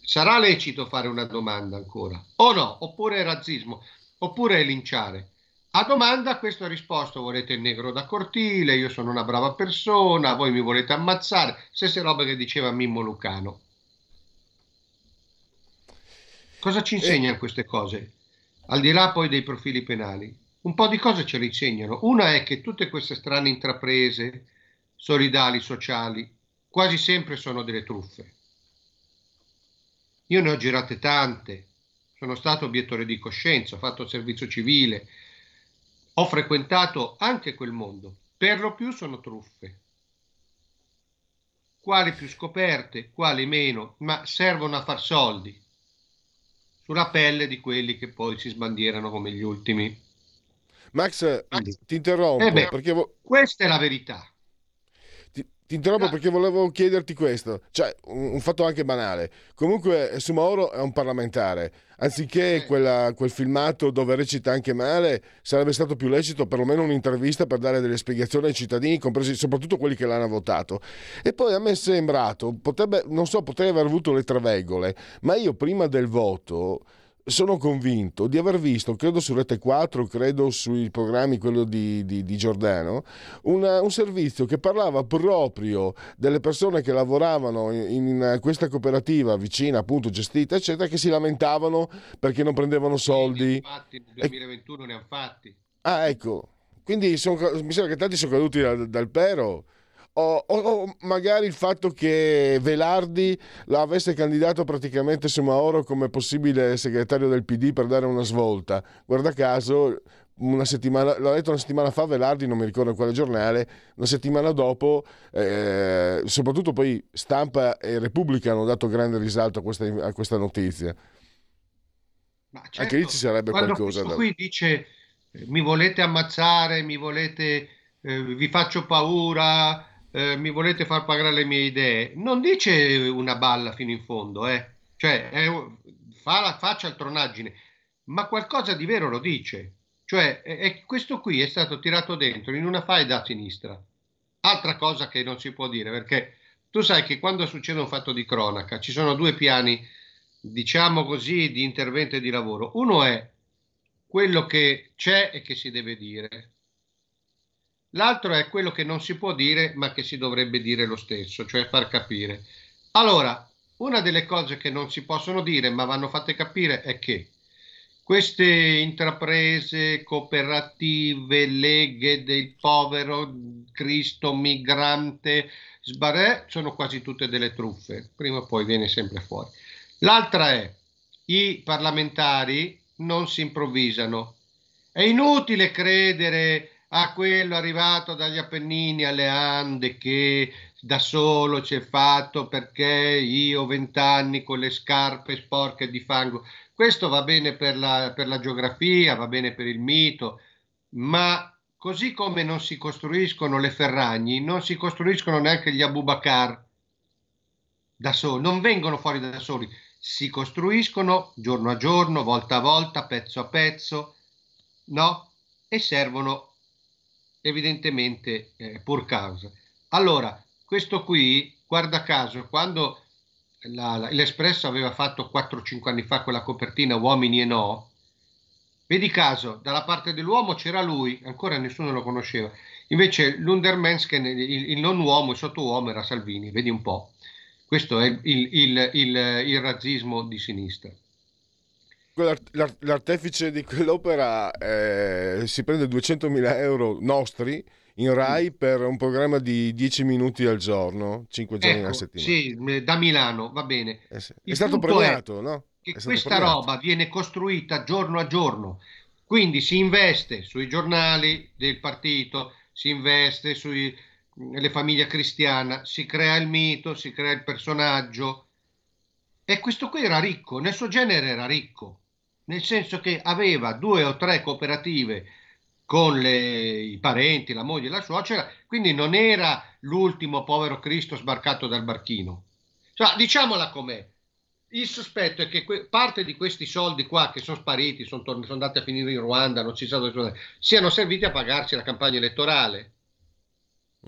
sarà lecito fare una domanda ancora? O no? Oppure è razzismo? Oppure è linciare? A domanda questo ha risposto, volete il negro da cortile, io sono una brava persona, voi mi volete ammazzare, stesse robe che diceva Mimmo Lucano. Cosa ci insegnano eh. queste cose? Al di là poi dei profili penali. Un po' di cose ce le insegnano. Una è che tutte queste strane intraprese, solidali, sociali, quasi sempre sono delle truffe. Io ne ho girate tante, sono stato obiettore di coscienza, ho fatto servizio civile, ho frequentato anche quel mondo, per lo più sono truffe. Quali più scoperte, quali meno, ma servono a far soldi sulla pelle di quelli che poi si sbandierano come gli ultimi. Max, Quindi, ti interrompo eh beh, perché questa è la verità. Ti interrompo ah. perché volevo chiederti questo, cioè un, un, fatto anche banale. Comunque Sumaoro è un parlamentare, anziché eh. quella, quel filmato dove recita anche male, sarebbe stato più lecito perlomeno un'intervista per dare delle spiegazioni ai cittadini, compresi soprattutto quelli che l'hanno votato. E poi a me è sembrato, potrebbe, non so, potrei aver avuto le traveggole, ma io prima del voto sono convinto di aver visto, credo su Rete 4, credo sui programmi, quello di, di, di Giordano, una, un servizio che parlava proprio delle persone che lavoravano in, in, questa cooperativa vicina, appunto gestita, eccetera, che si lamentavano perché non prendevano soldi. Infatti, nel 2021 e... ne hanno fatti. Ah, ecco. Quindi sono, mi sembra che tanti sono caduti dal, dal pero o, o, magari il fatto che Velardi l'avesse candidato praticamente su Mauro come possibile segretario del PD per dare una svolta. Guarda caso, una settimana, l'ho detto una settimana fa Velardi, non mi ricordo quale giornale, una settimana dopo, eh, soprattutto poi Stampa e Repubblica hanno dato grande risalto a questa, a questa notizia. Certo, Anche lì ci sarebbe qualcosa da... qui dice mi volete ammazzare, mi volete, eh, vi faccio paura, eh, mi volete far pagare le mie idee, non dice una balla fino in fondo, eh. cioè è, fa la faccia al tronaggine, ma qualcosa di vero lo dice. Cioè, è, è, questo qui è stato tirato dentro in una faida a sinistra. Altra cosa che non si può dire, perché tu sai che quando succede un fatto di cronaca ci sono due piani, diciamo così, di intervento e di lavoro. Uno è quello che c'è e che si deve dire, L'altro è quello che non si può dire ma che si dovrebbe dire lo stesso, cioè far capire. Allora, una delle cose che non si possono dire ma vanno fatte capire è che queste intraprese cooperative, leghe del povero Cristo migrante, sbarè, sono quasi tutte delle truffe, prima o poi viene sempre fuori. L'altra è i parlamentari non si improvvisano. È inutile credere a quello arrivato dagli Appennini alle Ande che da solo ci è fatto perché io vent'anni con le scarpe sporche di fango. Questo va bene per la, per la geografia, va bene per il mito, ma così come non si costruiscono le Ferragni, non si costruiscono neanche gli Abubakar da soli, non vengono fuori da soli, si costruiscono giorno a giorno, volta a volta, pezzo a pezzo, no? E servono evidentemente eh, pur causa. Allora, questo qui, guarda caso, quando la, la, l'Espresso aveva fatto 4-5 anni fa quella copertina Uomini e no, vedi caso, dalla parte dell'uomo c'era lui, ancora nessuno lo conosceva, invece l'Undermensken, il, il non uomo, il sottouomo era Salvini, vedi un po'. Questo è il, il, il, il razzismo di sinistra l'artefice di quell'opera eh, si prende 200.000 euro nostri in Rai per un programma di 10 minuti al giorno, 5 giorni ecco, alla settimana. Sì, da Milano, va bene. Eh sì. È stato premiato, è no? Che questa premiato. roba viene costruita giorno a giorno, quindi si investe sui giornali del partito, si investe sulle famiglie cristiane, si crea il mito, si crea il personaggio. E questo qui era ricco, nel suo genere era ricco, nel senso che aveva due o tre cooperative con le, i parenti, la moglie e la suocera, quindi non era l'ultimo povero Cristo sbarcato dal barchino. Cioè, diciamola com'è. Il sospetto è che que- parte di questi soldi qua che sono spariti, sono, tor- sono andati a finire in Ruanda, non si sa dove sono, siano serviti a pagarsi la campagna elettorale.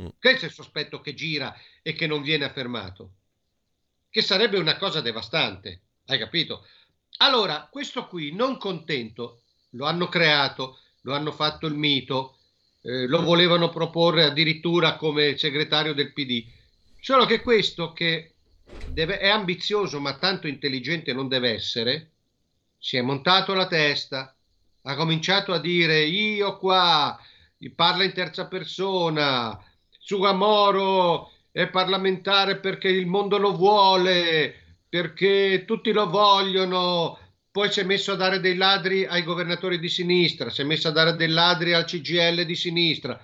Mm. Questo è il sospetto che gira e che non viene affermato. Che sarebbe una cosa devastante, hai capito? Allora, questo qui, non contento, lo hanno creato, lo hanno fatto il mito, eh, lo volevano proporre addirittura come segretario del PD. Solo che questo, che deve, è ambizioso ma tanto intelligente non deve essere, si è montato la testa, ha cominciato a dire io qua, parla in terza persona, Sugamoro è parlamentare perché il mondo lo vuole, perché tutti lo vogliono, poi si è messo a dare dei ladri ai governatori di sinistra, si è messo a dare dei ladri al CGL di sinistra.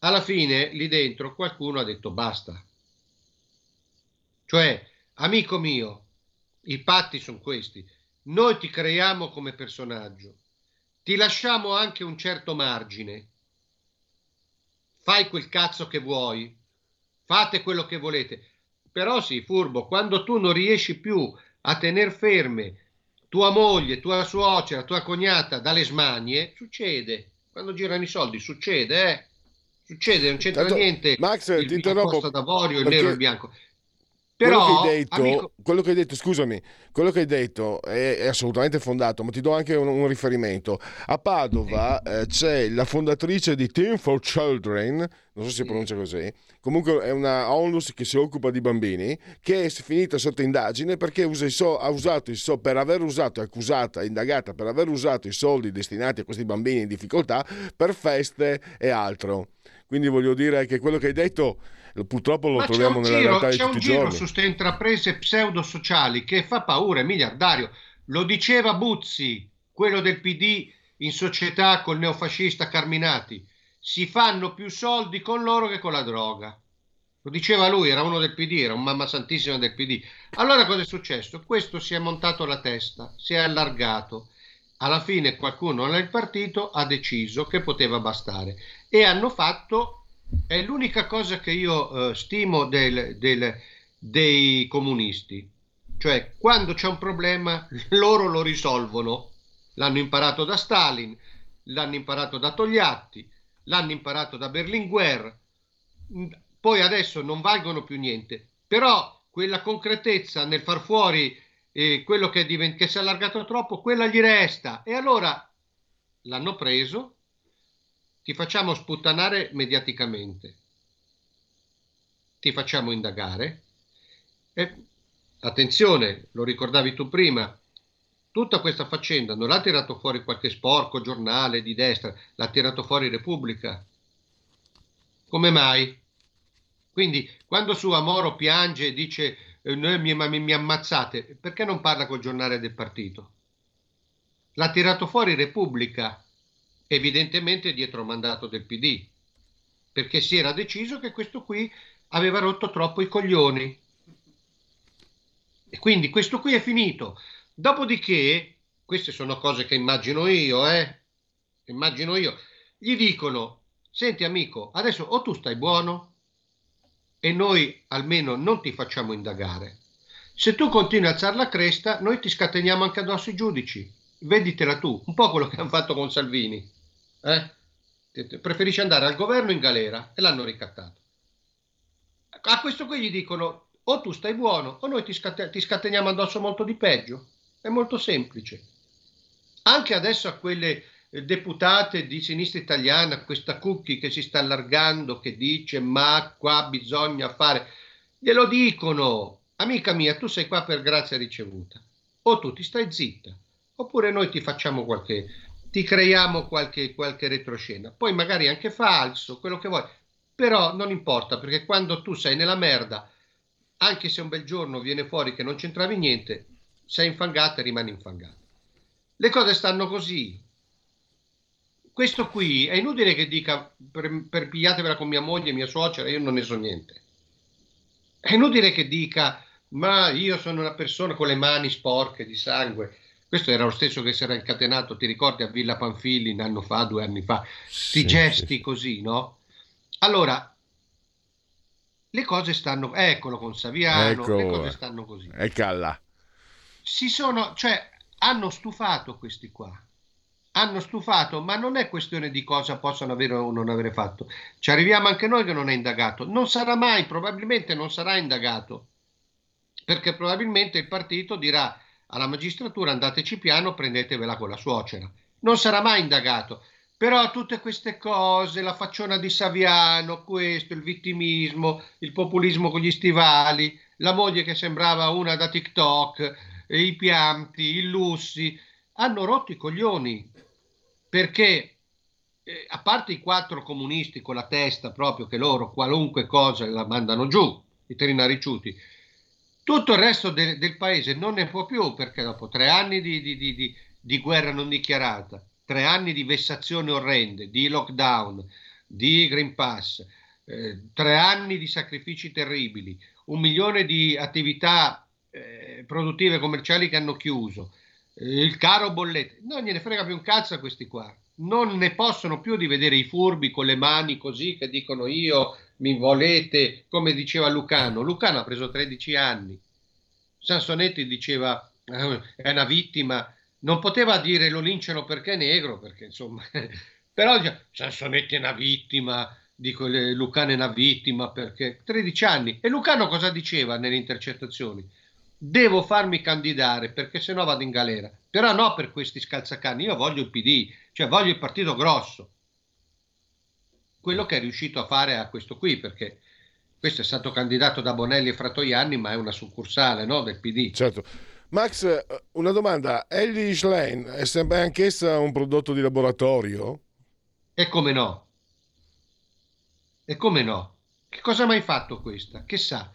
Alla fine, lì dentro, qualcuno ha detto basta. Cioè, amico mio, i patti sono questi. Noi ti creiamo come personaggio, ti lasciamo anche un certo margine. Fai quel cazzo che vuoi, fate quello che volete. Però sì, furbo, quando tu non riesci più a tenere ferme tua moglie, tua suocera, tua cognata dalle smanie, succede. Quando girano i soldi, succede, eh? Succede, non c'entra Tanto, niente. Max, il ti interrompo. d'avorio, il nero e il bianco. Però, quello che, hai detto, amico... quello che hai detto, scusami, quello che hai detto è, è assolutamente fondato, ma ti do anche un, un riferimento. A Padova eh, c'è la fondatrice di Team for Children, non so se si pronuncia così, comunque è una onlus che si occupa di bambini, che è finita sotto indagine perché so, ha usato i so, per aver usato, è accusata, indagata per aver usato i soldi destinati a questi bambini in difficoltà per feste e altro. Quindi voglio dire che quello che hai detto purtroppo lo Ma troviamo nella giro, realtà di tutti i giorni. C'è un giro su queste intraprese pseudo-sociali che fa paura, è miliardario. Lo diceva Buzzi, quello del PD in società col neofascista Carminati si fanno più soldi con loro che con la droga. Lo diceva lui, era uno del PD, era un mamma santissima del PD. Allora cosa è successo? Questo si è montato la testa, si è allargato. Alla fine qualcuno nel partito ha deciso che poteva bastare e hanno fatto, è l'unica cosa che io eh, stimo del, del, dei comunisti, cioè quando c'è un problema loro lo risolvono. L'hanno imparato da Stalin, l'hanno imparato da Togliatti, l'hanno imparato da Berlinguer, poi adesso non valgono più niente, però quella concretezza nel far fuori eh, quello che, divent- che si è allargato troppo, quella gli resta. E allora l'hanno preso, ti facciamo sputtanare mediaticamente, ti facciamo indagare. E, attenzione, lo ricordavi tu prima, Tutta questa faccenda non l'ha tirato fuori qualche sporco giornale di destra, l'ha tirato fuori Repubblica. Come mai? Quindi quando su Amoro piange e dice eh, mi, mi, mi ammazzate, perché non parla col giornale del partito? L'ha tirato fuori Repubblica, evidentemente dietro mandato del PD, perché si era deciso che questo qui aveva rotto troppo i coglioni. E quindi questo qui è finito. Dopodiché, queste sono cose che immagino io, eh? Immagino io. Gli dicono, senti amico, adesso o tu stai buono e noi almeno non ti facciamo indagare. Se tu continui a alzare la cresta, noi ti scateniamo anche addosso i giudici. Veditela tu, un po' quello che hanno fatto con Salvini. Eh? Preferisce andare al governo in galera e l'hanno ricattato. A questo qui gli dicono o tu stai buono o noi ti, scate- ti scateniamo addosso molto di peggio. È molto semplice. Anche adesso a quelle eh, deputate di sinistra italiana, questa cookie che si sta allargando, che dice ma qua bisogna fare, glielo dicono, amica mia, tu sei qua per grazia ricevuta, o tu ti stai zitta, oppure noi ti facciamo qualche, ti creiamo qualche, qualche retroscena, poi magari anche falso, quello che vuoi, però non importa perché quando tu sei nella merda, anche se un bel giorno viene fuori che non c'entravi niente, sei infangata e rimani infangata. Le cose stanno così. Questo qui è inutile che dica per, per pigliatevela con mia moglie mia suocera, io non ne so niente. È inutile che dica ma io sono una persona con le mani sporche di sangue. Questo era lo stesso che si era incatenato, ti ricordi, a Villa Panfili un anno fa, due anni fa, questi sì, gesti sì. così, no? Allora, le cose stanno, eccolo con Saviano, ecco, le cose stanno così. Eccola. Si sono, cioè, hanno stufato questi qua. Hanno stufato, ma non è questione di cosa possono avere o non avere fatto. Ci arriviamo anche noi che non è indagato. Non sarà mai, probabilmente non sarà indagato, perché probabilmente il partito dirà alla magistratura andateci piano, prendetevela con la suocera. Non sarà mai indagato. Però tutte queste cose, la facciona di Saviano, questo, il vittimismo, il populismo con gli stivali, la moglie che sembrava una da TikTok, i pianti, i lussi, hanno rotto i coglioni. Perché, eh, a parte i quattro comunisti con la testa proprio che loro qualunque cosa la mandano giù, i trinariciuti, tutto il resto de- del paese non ne può più perché dopo tre anni di, di, di, di, guerra non dichiarata, tre anni di vessazioni orrende, di lockdown, di Green Pass, eh, tre anni di sacrifici terribili, un milione di attività eh, produttive commerciali che hanno chiuso, eh, il caro bollette, non gliene frega più un cazzo a questi qua. Non ne possono più di vedere i furbi con le mani così che dicono io mi volete, come diceva Lucano. Lucano ha preso 13 anni. Sansonetti diceva eh, è una vittima, non poteva dire lo linciano perché è negro, perché insomma, però Sansonetti è una vittima, dico Lucano è una vittima perché 13 anni. E Lucano cosa diceva nelle intercettazioni? Devo farmi candidare perché sennò vado in galera. Però no per questi scalzacani, io voglio il PD, cioè voglio il partito grosso quello che è riuscito a fare a questo qui, perché questo è stato candidato da Bonelli e Fratoianni, ma è una succursale no, del PD. Certo. Max, eh, una domanda, Ellie Schlein è sempre anch'essa un prodotto di laboratorio? E come no? E come no? Che cosa ha mai fatto questa? Che sa?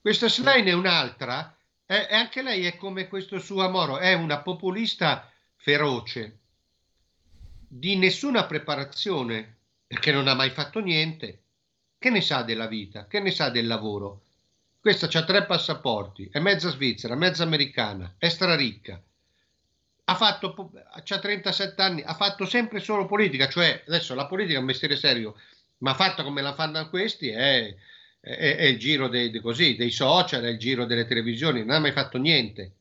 Questa Schlein è un'altra, e anche lei è come questo suo Amoro, è una populista feroce, di nessuna preparazione, perché non ha mai fatto niente. Che ne sa della vita? Che ne sa del lavoro? Questa ha tre passaporti, è mezza svizzera, mezza americana, è straricca. Ha fatto, ha 37 anni, ha fatto sempre solo politica, cioè adesso la politica è un mestiere serio, ma fatta come la fanno questi è, è, è il giro dei, dei, così, dei social, è il giro delle televisioni, non ha mai fatto niente.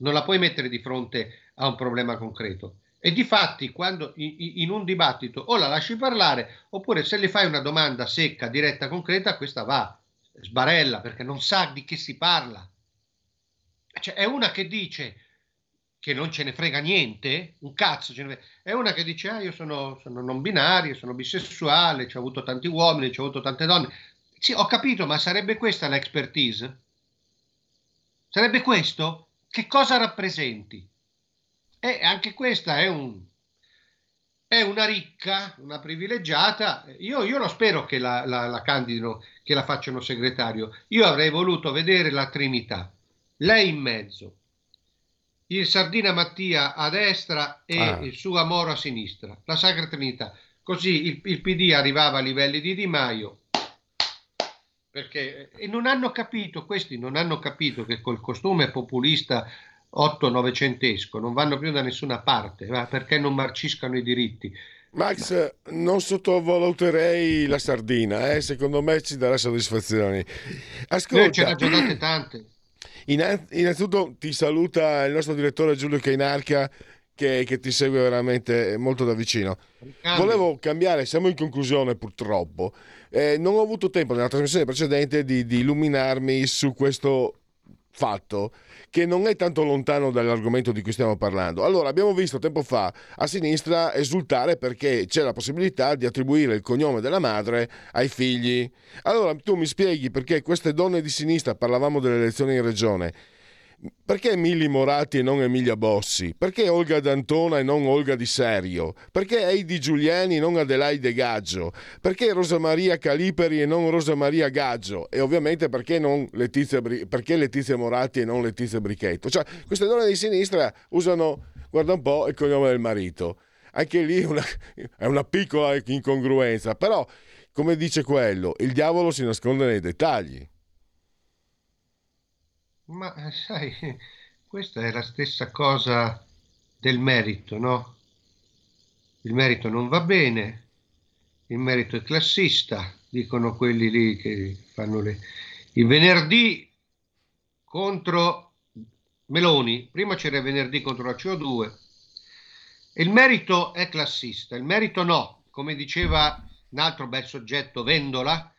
Non la puoi mettere di fronte a un problema concreto. E di fatti, quando in un dibattito o la lasci parlare, oppure se le fai una domanda secca, diretta, concreta, questa va, sbarella, perché non sa di che si parla. Cioè, è una che dice che non ce ne frega niente, un cazzo, è una che dice, ah, io sono, sono non binario, sono bisessuale, ho avuto tanti uomini, ho avuto tante donne. Sì, ho capito, ma sarebbe questa l'expertise? Sarebbe questo? Che cosa rappresenti? E anche questa è un, è una ricca, una privilegiata. Io, io lo spero che la, la, la candidino, che la facciano segretario. Io avrei voluto vedere la Trinità, lei in mezzo, il Sardina Mattia a destra e ah. il suo Amoro a sinistra, la Sacra Trinità. Così il, il PD arrivava a livelli di Di Maio, perché e non hanno capito, questi non hanno capito che col costume populista 8-900esco non vanno più da nessuna parte, perché non marciscano i diritti. Max, non sottovaluterei la sardina, eh? secondo me ci darà soddisfazioni. Ascolta, ce ne tante. Innanzitutto ti saluta il nostro direttore Giulio Cainarca che, che, ti segue veramente molto da vicino. Volevo cambiare, siamo in conclusione purtroppo. Eh, non ho avuto tempo nella trasmissione precedente di, di illuminarmi su questo fatto che non è tanto lontano dall'argomento di cui stiamo parlando. Allora, abbiamo visto tempo fa a sinistra esultare perché c'è la possibilità di attribuire il cognome della madre ai figli. Allora, tu mi spieghi perché queste donne di sinistra, parlavamo delle elezioni in regione, perché Emili Moratti e non Emilia Bossi? Perché Olga D'Antona e non Olga Di Serio? Perché Heidi Giuliani e non Adelaide Gaggio? Perché Rosa Maria Caliperi e non Rosa Maria Gaggio? E ovviamente perché, Letizia, perché Letizia Moratti e non Letizia Brichetto? Cioè, queste donne di sinistra usano, guarda un po', il cognome del marito. Anche lì una, è una piccola incongruenza, però, come dice quello, il diavolo si nasconde nei dettagli. Ma eh, sai, questa è la stessa cosa del merito, no? Il merito non va bene, il merito è classista, dicono quelli lì che fanno le... Il venerdì contro Meloni, prima c'era il venerdì contro la CO2, il merito è classista, il merito no, come diceva un altro bel soggetto, Vendola,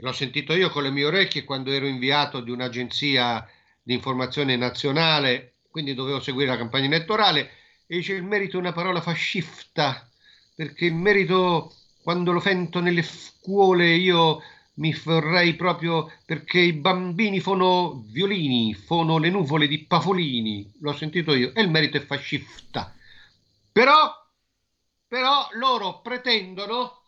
l'ho sentito io con le mie orecchie quando ero inviato di un'agenzia di informazione nazionale, quindi dovevo seguire la campagna elettorale, e dice il merito è una parola fascista, perché il merito quando lo fento nelle scuole io mi vorrei proprio perché i bambini fanno violini, fanno le nuvole di pafolini, l'ho sentito io, e il merito è fascista. Però, però loro pretendono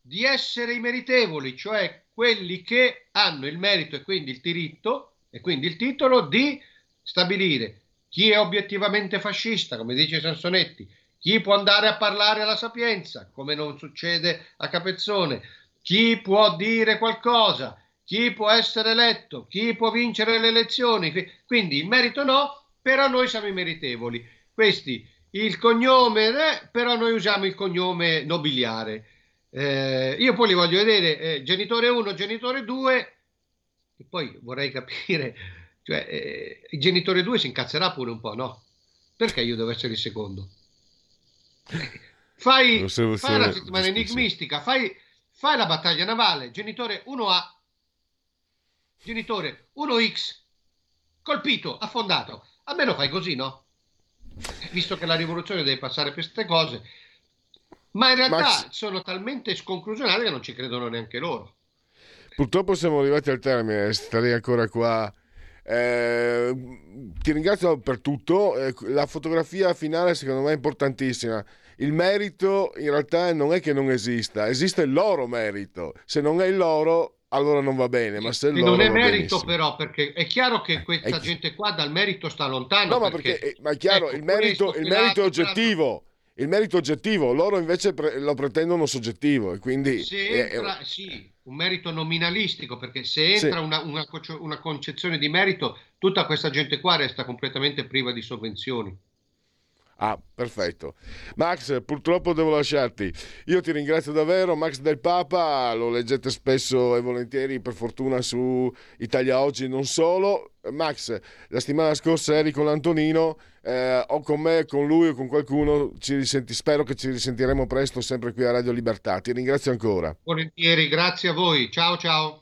di essere i meritevoli, cioè quelli che hanno il merito e quindi il diritto e quindi il titolo di stabilire chi è obiettivamente fascista, come dice Sansonetti, chi può andare a parlare alla sapienza, come non succede a Capezzone, chi può dire qualcosa, chi può essere eletto, chi può vincere le elezioni. Quindi il merito no, però noi siamo i meritevoli. Questi, il cognome, eh, però noi usiamo il cognome nobiliare. Eh, io poi li voglio vedere eh, genitore 1, genitore 2 e poi vorrei capire, cioè eh, il genitore 2 si incazzerà pure un po', no? Perché io devo essere il secondo? Fai, so, fai la settimana enigmistica, fai, fai la battaglia navale, genitore 1A, genitore 1X, colpito, affondato. Almeno fai così, no? Visto che la rivoluzione deve passare per queste cose, ma in realtà Max... sono talmente sconclusionati che non ci credono neanche loro. Purtroppo siamo arrivati al termine, starei ancora qua. Eh, ti ringrazio per tutto. Eh, la fotografia finale secondo me è importantissima. Il merito in realtà non è che non esista, esiste il loro merito. Se non è il loro, allora non va bene. Ma se non è merito, benissimo. però, perché è chiaro che questa è... gente qua dal merito sta lontano. No, ma perché, perché ma è chiaro, ecco, il merito, il merito è oggettivo il merito oggettivo, loro invece pre- lo pretendono soggettivo e quindi... Se entra, è... sì, un merito nominalistico, perché se entra sì. una, una, una, concezione di merito, tutta questa gente qua resta completamente priva di sovvenzioni. Ah, perfetto. Max, purtroppo devo lasciarti. Io ti ringrazio davvero. Max del Papa, lo leggete spesso e volentieri, per fortuna, su Italia Oggi, non solo. Max, la settimana scorsa eri con l'Antonino, eh, o con me, con lui o con qualcuno. Ci risenti, spero che ci risentiremo presto, sempre qui a Radio Libertà. Ti ringrazio ancora. Volentieri, grazie a voi. Ciao, ciao.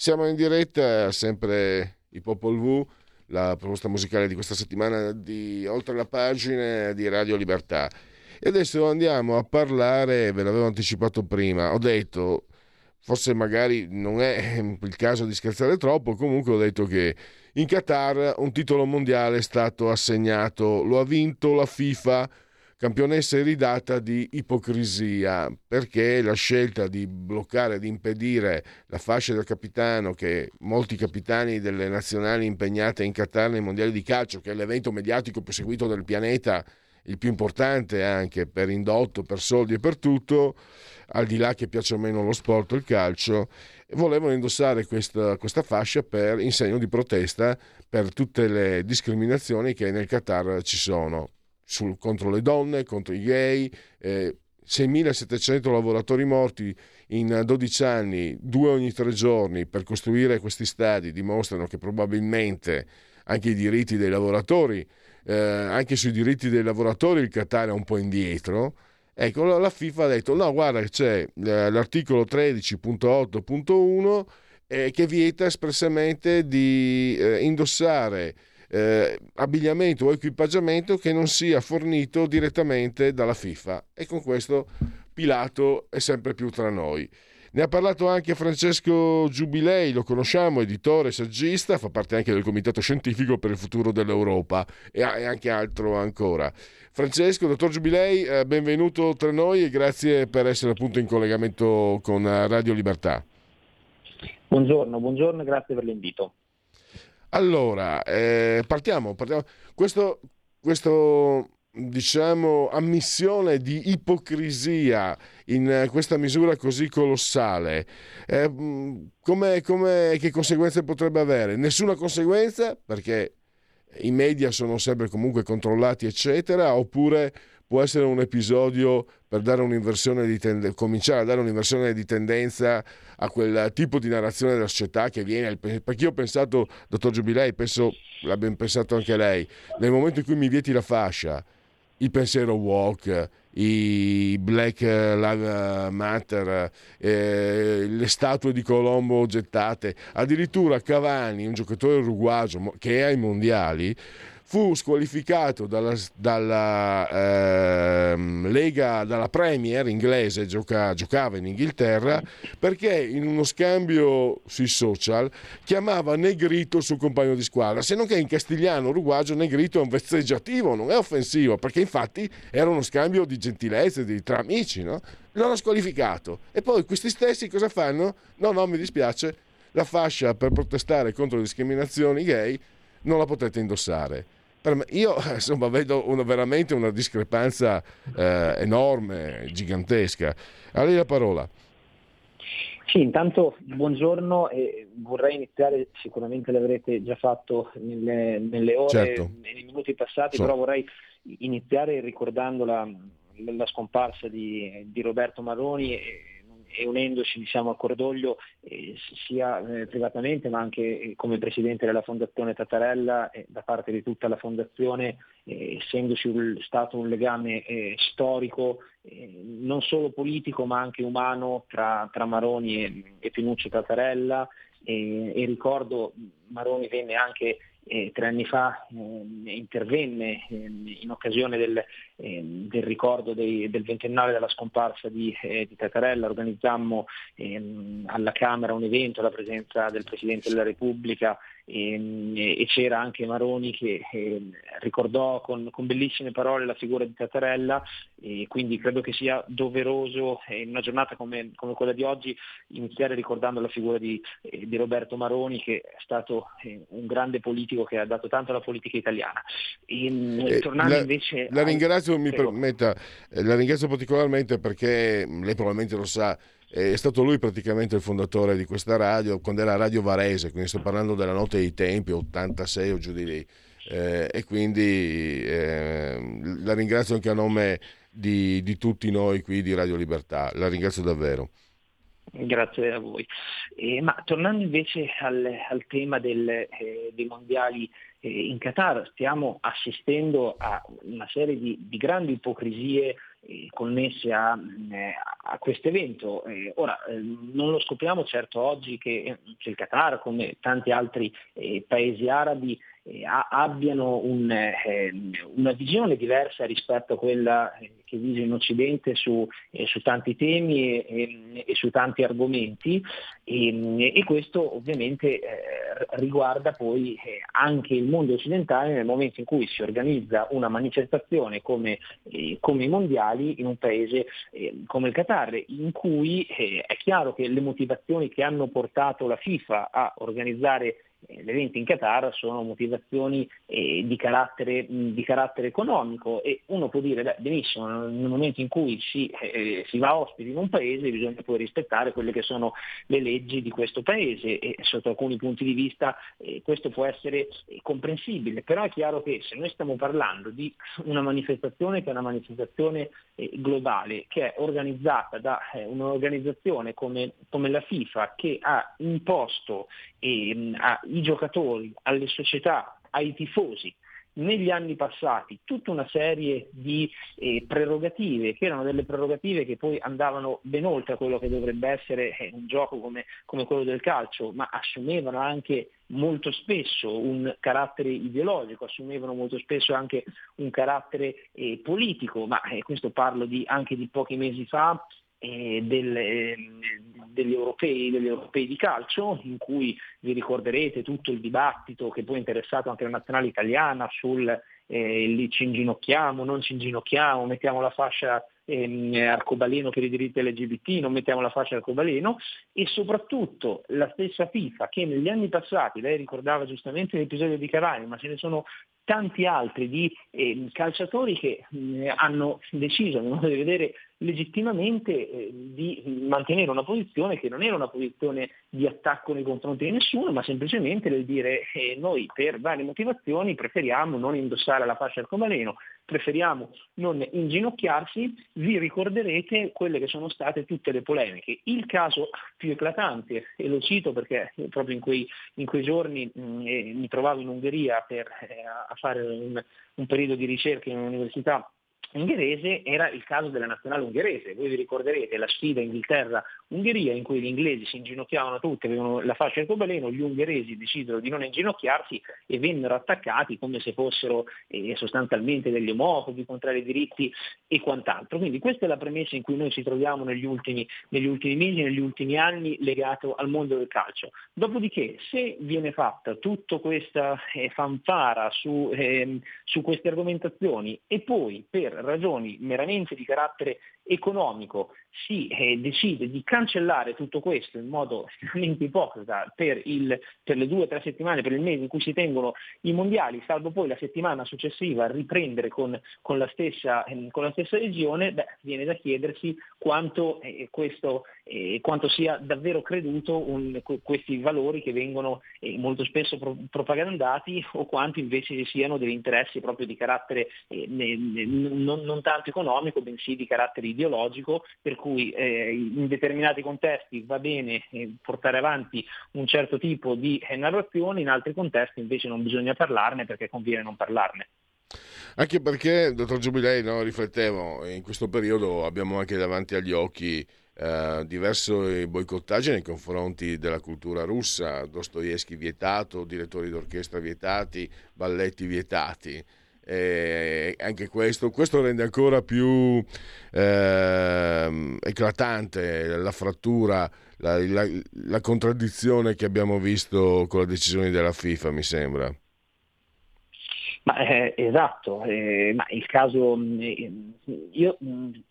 Siamo in diretta, sempre i Popol V, la proposta musicale di questa settimana di Oltre la pagina di Radio Libertà. E adesso andiamo a parlare, ve l'avevo anticipato prima, ho detto, forse magari non è il caso di scherzare troppo, comunque ho detto che in Qatar un titolo mondiale è stato assegnato, lo ha vinto la FIFA campionessa iridata di ipocrisia, perché la scelta di bloccare, di impedire la fascia del capitano, che molti capitani delle nazionali impegnate in Qatar nei mondiali di calcio, che è l'evento mediatico più seguito del pianeta, il più importante anche per indotto, per soldi e per tutto, al di là che piace o meno lo sport il calcio, volevano indossare questa, questa fascia per, in segno di protesta per tutte le discriminazioni che nel Qatar ci sono sul, contro le donne, contro i gay, eh, 6.700 lavoratori morti in 12 anni, due ogni tre giorni per costruire questi stadi dimostrano che probabilmente anche i diritti dei lavoratori, eh, anche sui diritti dei lavoratori il Qatar è un po' indietro. Ecco, la FIFA ha detto no, guarda, c'è eh, l'articolo 13.8.1 eh, che vieta espressamente di eh, indossare eh, abbigliamento o equipaggiamento che non sia fornito direttamente dalla FIFA e con questo Pilato è sempre più tra noi. Ne ha parlato anche Francesco Giubilei, lo conosciamo, editore, saggista, fa parte anche del Comitato Scientifico per il Futuro dell'Europa e anche altro ancora. Francesco, dottor Giubilei, eh, benvenuto tra noi e grazie per essere appunto in collegamento con Radio Libertà. Buongiorno, buongiorno e grazie per l'invito. Allora, eh, partiamo, partiamo. Questo, questo, diciamo, ammissione di ipocrisia in questa misura così colossale, eh, come, come, che conseguenze potrebbe avere? Nessuna conseguenza, perché i media sono sempre comunque controllati, eccetera, oppure può essere un episodio per dare di tend- cominciare a dare un'inversione di tendenza a quel tipo di narrazione della società che viene, perché io ho pensato, dottor Giubilei, penso l'abbiamo pensato anche lei, nel momento in cui mi vieti la fascia, il pensiero walk, i Black Lives Matter, eh, le statue di Colombo gettate, addirittura Cavani, un giocatore uruguagio che è ai mondiali, fu squalificato dalla, dalla eh, Lega, dalla Premier inglese, gioca, giocava in Inghilterra, perché in uno scambio sui social chiamava Negrito il suo compagno di squadra, se non che in castigliano uruguagio Negrito è un vezzeggiativo, non è offensivo, perché infatti era uno scambio di gentilezze, di, tra amici, no? L'hanno squalificato. E poi questi stessi cosa fanno? No, no, mi dispiace, la fascia per protestare contro le discriminazioni gay non la potete indossare io insomma vedo una, veramente una discrepanza eh, enorme, gigantesca. A lei la parola. Sì, intanto buongiorno e vorrei iniziare, sicuramente l'avrete già fatto nelle, nelle ore, certo. nei minuti passati, so. però vorrei iniziare ricordando la, la scomparsa di, di Roberto Maroni. E, e unendoci diciamo, al cordoglio eh, sia eh, privatamente ma anche eh, come Presidente della Fondazione Tattarella e da parte di tutta la Fondazione, eh, essendoci un, stato un legame eh, storico, eh, non solo politico ma anche umano tra, tra Maroni e, e Pinuccio Tattarella. E, e ricordo Maroni venne anche eh, tre anni fa eh, intervenne eh, in occasione del, del ricordo dei, del ventennale della scomparsa di, eh, di Tatarella, organizzammo ehm, alla Camera un evento alla presenza del Presidente della Repubblica ehm, e, c'era anche Maroni che ricordò con, con, bellissime parole la figura di Tatarella e quindi credo che sia doveroso in una giornata come, come quella di oggi iniziare ricordando la figura di, eh, di Roberto Maroni che è stato un grande politico che ha dato tanto alla politica italiana. E, mm, eh, tornando la, invece... La ringrazio, al... mi permetta, eh, la ringrazio particolarmente perché mm, lei probabilmente lo sa, è stato lui praticamente il fondatore di questa radio quando era Radio Varese, quindi sto parlando della notte dei tempi, 86 o giù di lì. Eh, e quindi eh, la ringrazio anche a nome di, di, tutti noi qui di Radio Libertà, la ringrazio davvero. Grazie a voi. Eh, ma tornando invece al, al tema del, eh, dei mondiali eh, in Qatar, stiamo assistendo a una serie di, di grandi ipocrisie eh, connesse a, eh, a questo evento. Eh, ora, non lo scopriamo certo oggi che il Qatar, come tanti altri paesi arabi, abbiano un, una visione diversa rispetto a quella che vige in Occidente su, eh, su tanti temi e, e, su tanti argomenti. E, e questo ovviamente eh, riguarda poi eh, anche il mondo occidentale nel momento in cui si organizza una manifestazione come, eh, come i mondiali in un paese eh, come il Qatar, in cui eh, è chiaro che le motivazioni che hanno portato la FIFA a organizzare eh, l'evento in Qatar sono motivazioni eh, di, carattere, di, carattere, economico e uno può dire, beh, benissimo, nel momento in cui si, eh, si, va ospiti in un paese bisogna poi rispettare quelle che sono le leggi di questo paese e sotto alcuni punti di vista eh, questo può essere eh, comprensibile, però è chiaro che se noi stiamo parlando di una manifestazione che è una manifestazione eh, globale, che è organizzata da un'organizzazione come, come la FIFA che ha imposto eh, ai giocatori, alle società, ai tifosi negli anni passati tutta una serie di eh, prerogative che erano delle prerogative che poi andavano ben oltre a quello che dovrebbe essere eh, un gioco come, come, quello del calcio, ma assumevano anche molto spesso un carattere ideologico, assumevano molto spesso anche un carattere eh, politico, ma eh, questo parlo di, anche di pochi mesi fa eh, del, eh, degli, europei, degli, europei, di calcio, in cui vi ricorderete tutto il dibattito che poi è interessato anche la nazionale italiana sul eh, lì ci inginocchiamo, non ci inginocchiamo, mettiamo la fascia ehm, arcobaleno per i diritti LGBT, non mettiamo la fascia arcobaleno e soprattutto la stessa FIFA che negli anni passati, lei ricordava giustamente l'episodio di Cavani, ma ce ne sono tanti altri di eh, calciatori che mh, hanno deciso, a mio modo di vedere, legittimamente eh, di mantenere una posizione che non era una posizione di attacco nei confronti di nessuno, ma semplicemente del dire eh, noi per varie motivazioni preferiamo non indossare la fascia arcobaleno, preferiamo non inginocchiarsi, vi ricorderete quelle che sono state tutte le polemiche. Il caso più eclatante, e lo cito perché proprio in quei, in quei giorni mh, eh, mi trovavo in Ungheria per, eh, a fare un, un periodo di ricerca in un'università ungherese era il caso della nazionale ungherese. Voi vi ricorderete la sfida Inghilterra-Ungheria in cui gli inglesi si inginocchiavano tutti, avevano la fascia arcobaleno, gli ungheresi decisero di non inginocchiarsi e vennero attaccati come se fossero eh, sostanzialmente degli omofobi, contrari ai diritti e quant'altro. Quindi questa è la premessa in cui noi ci troviamo negli ultimi, negli ultimi mesi, negli ultimi anni legato al mondo del calcio. Dopodiché se viene fatta tutta questa eh, fanfara su, eh, su queste argomentazioni e poi per ragioni meramente di carattere economico si eh, decide di cancellare tutto questo in modo estremamente ipocrita per, il, per le due o tre settimane, per il mese in cui si tengono i mondiali, salvo poi la settimana successiva riprendere con, con, la, stessa, eh, con la, stessa, regione, beh, viene da chiedersi quanto, eh, questo, eh, quanto sia davvero creduto un, questi valori che vengono eh, molto spesso pro, propagandati o quanto invece siano degli interessi proprio di carattere eh, non, non tanto economico, bensì di carattere ideologico, per cui eh, in determinati contesti va bene eh, portare avanti un certo tipo di eh, narrazione, in altri contesti invece non bisogna parlarne perché conviene non parlarne. Anche perché, dottor Giubilei, no, riflettevo, in questo periodo abbiamo anche davanti agli occhi eh, diversi boicottaggi nei confronti della cultura russa, Dostoevsky vietato, direttori d'orchestra vietati, balletti vietati. E anche questo, questo rende ancora più eh, eclatante la frattura, la, la, la contraddizione che abbiamo visto con le decisioni della FIFA, mi sembra. Ma, eh, esatto, eh, ma il caso, eh, io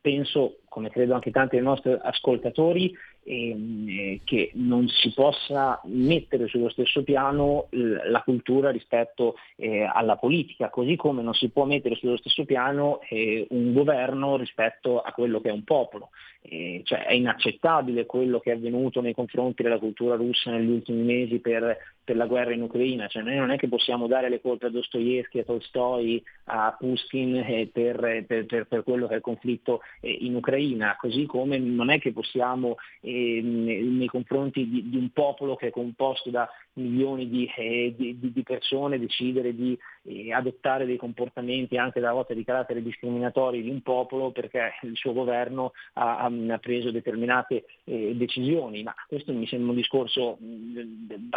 penso, come credo anche tanti dei nostri ascoltatori, eh, che non si possa mettere sullo stesso piano la cultura rispetto eh, alla politica, così come non si può mettere sullo stesso piano eh, un governo rispetto a quello che è un popolo. Eh, cioè è inaccettabile quello che è avvenuto nei confronti della cultura russa negli ultimi mesi per, per la guerra in Ucraina, cioè noi non è che possiamo dare le colpe a Dostoevsky, a Tolstoi, a Pushkin eh, per, per, per, quello che è il conflitto eh, in Ucraina, così come non è che possiamo eh, nei confronti di, di, un popolo che è composto da milioni di, eh, di, di persone decidere di eh, adottare dei comportamenti anche da volte di carattere discriminatori di un popolo perché il suo governo ha, ha preso determinate eh, decisioni, ma questo mi sembra un discorso mh,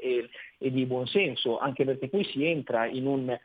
e, e, di buonsenso, anche perché poi si entra in un, eh,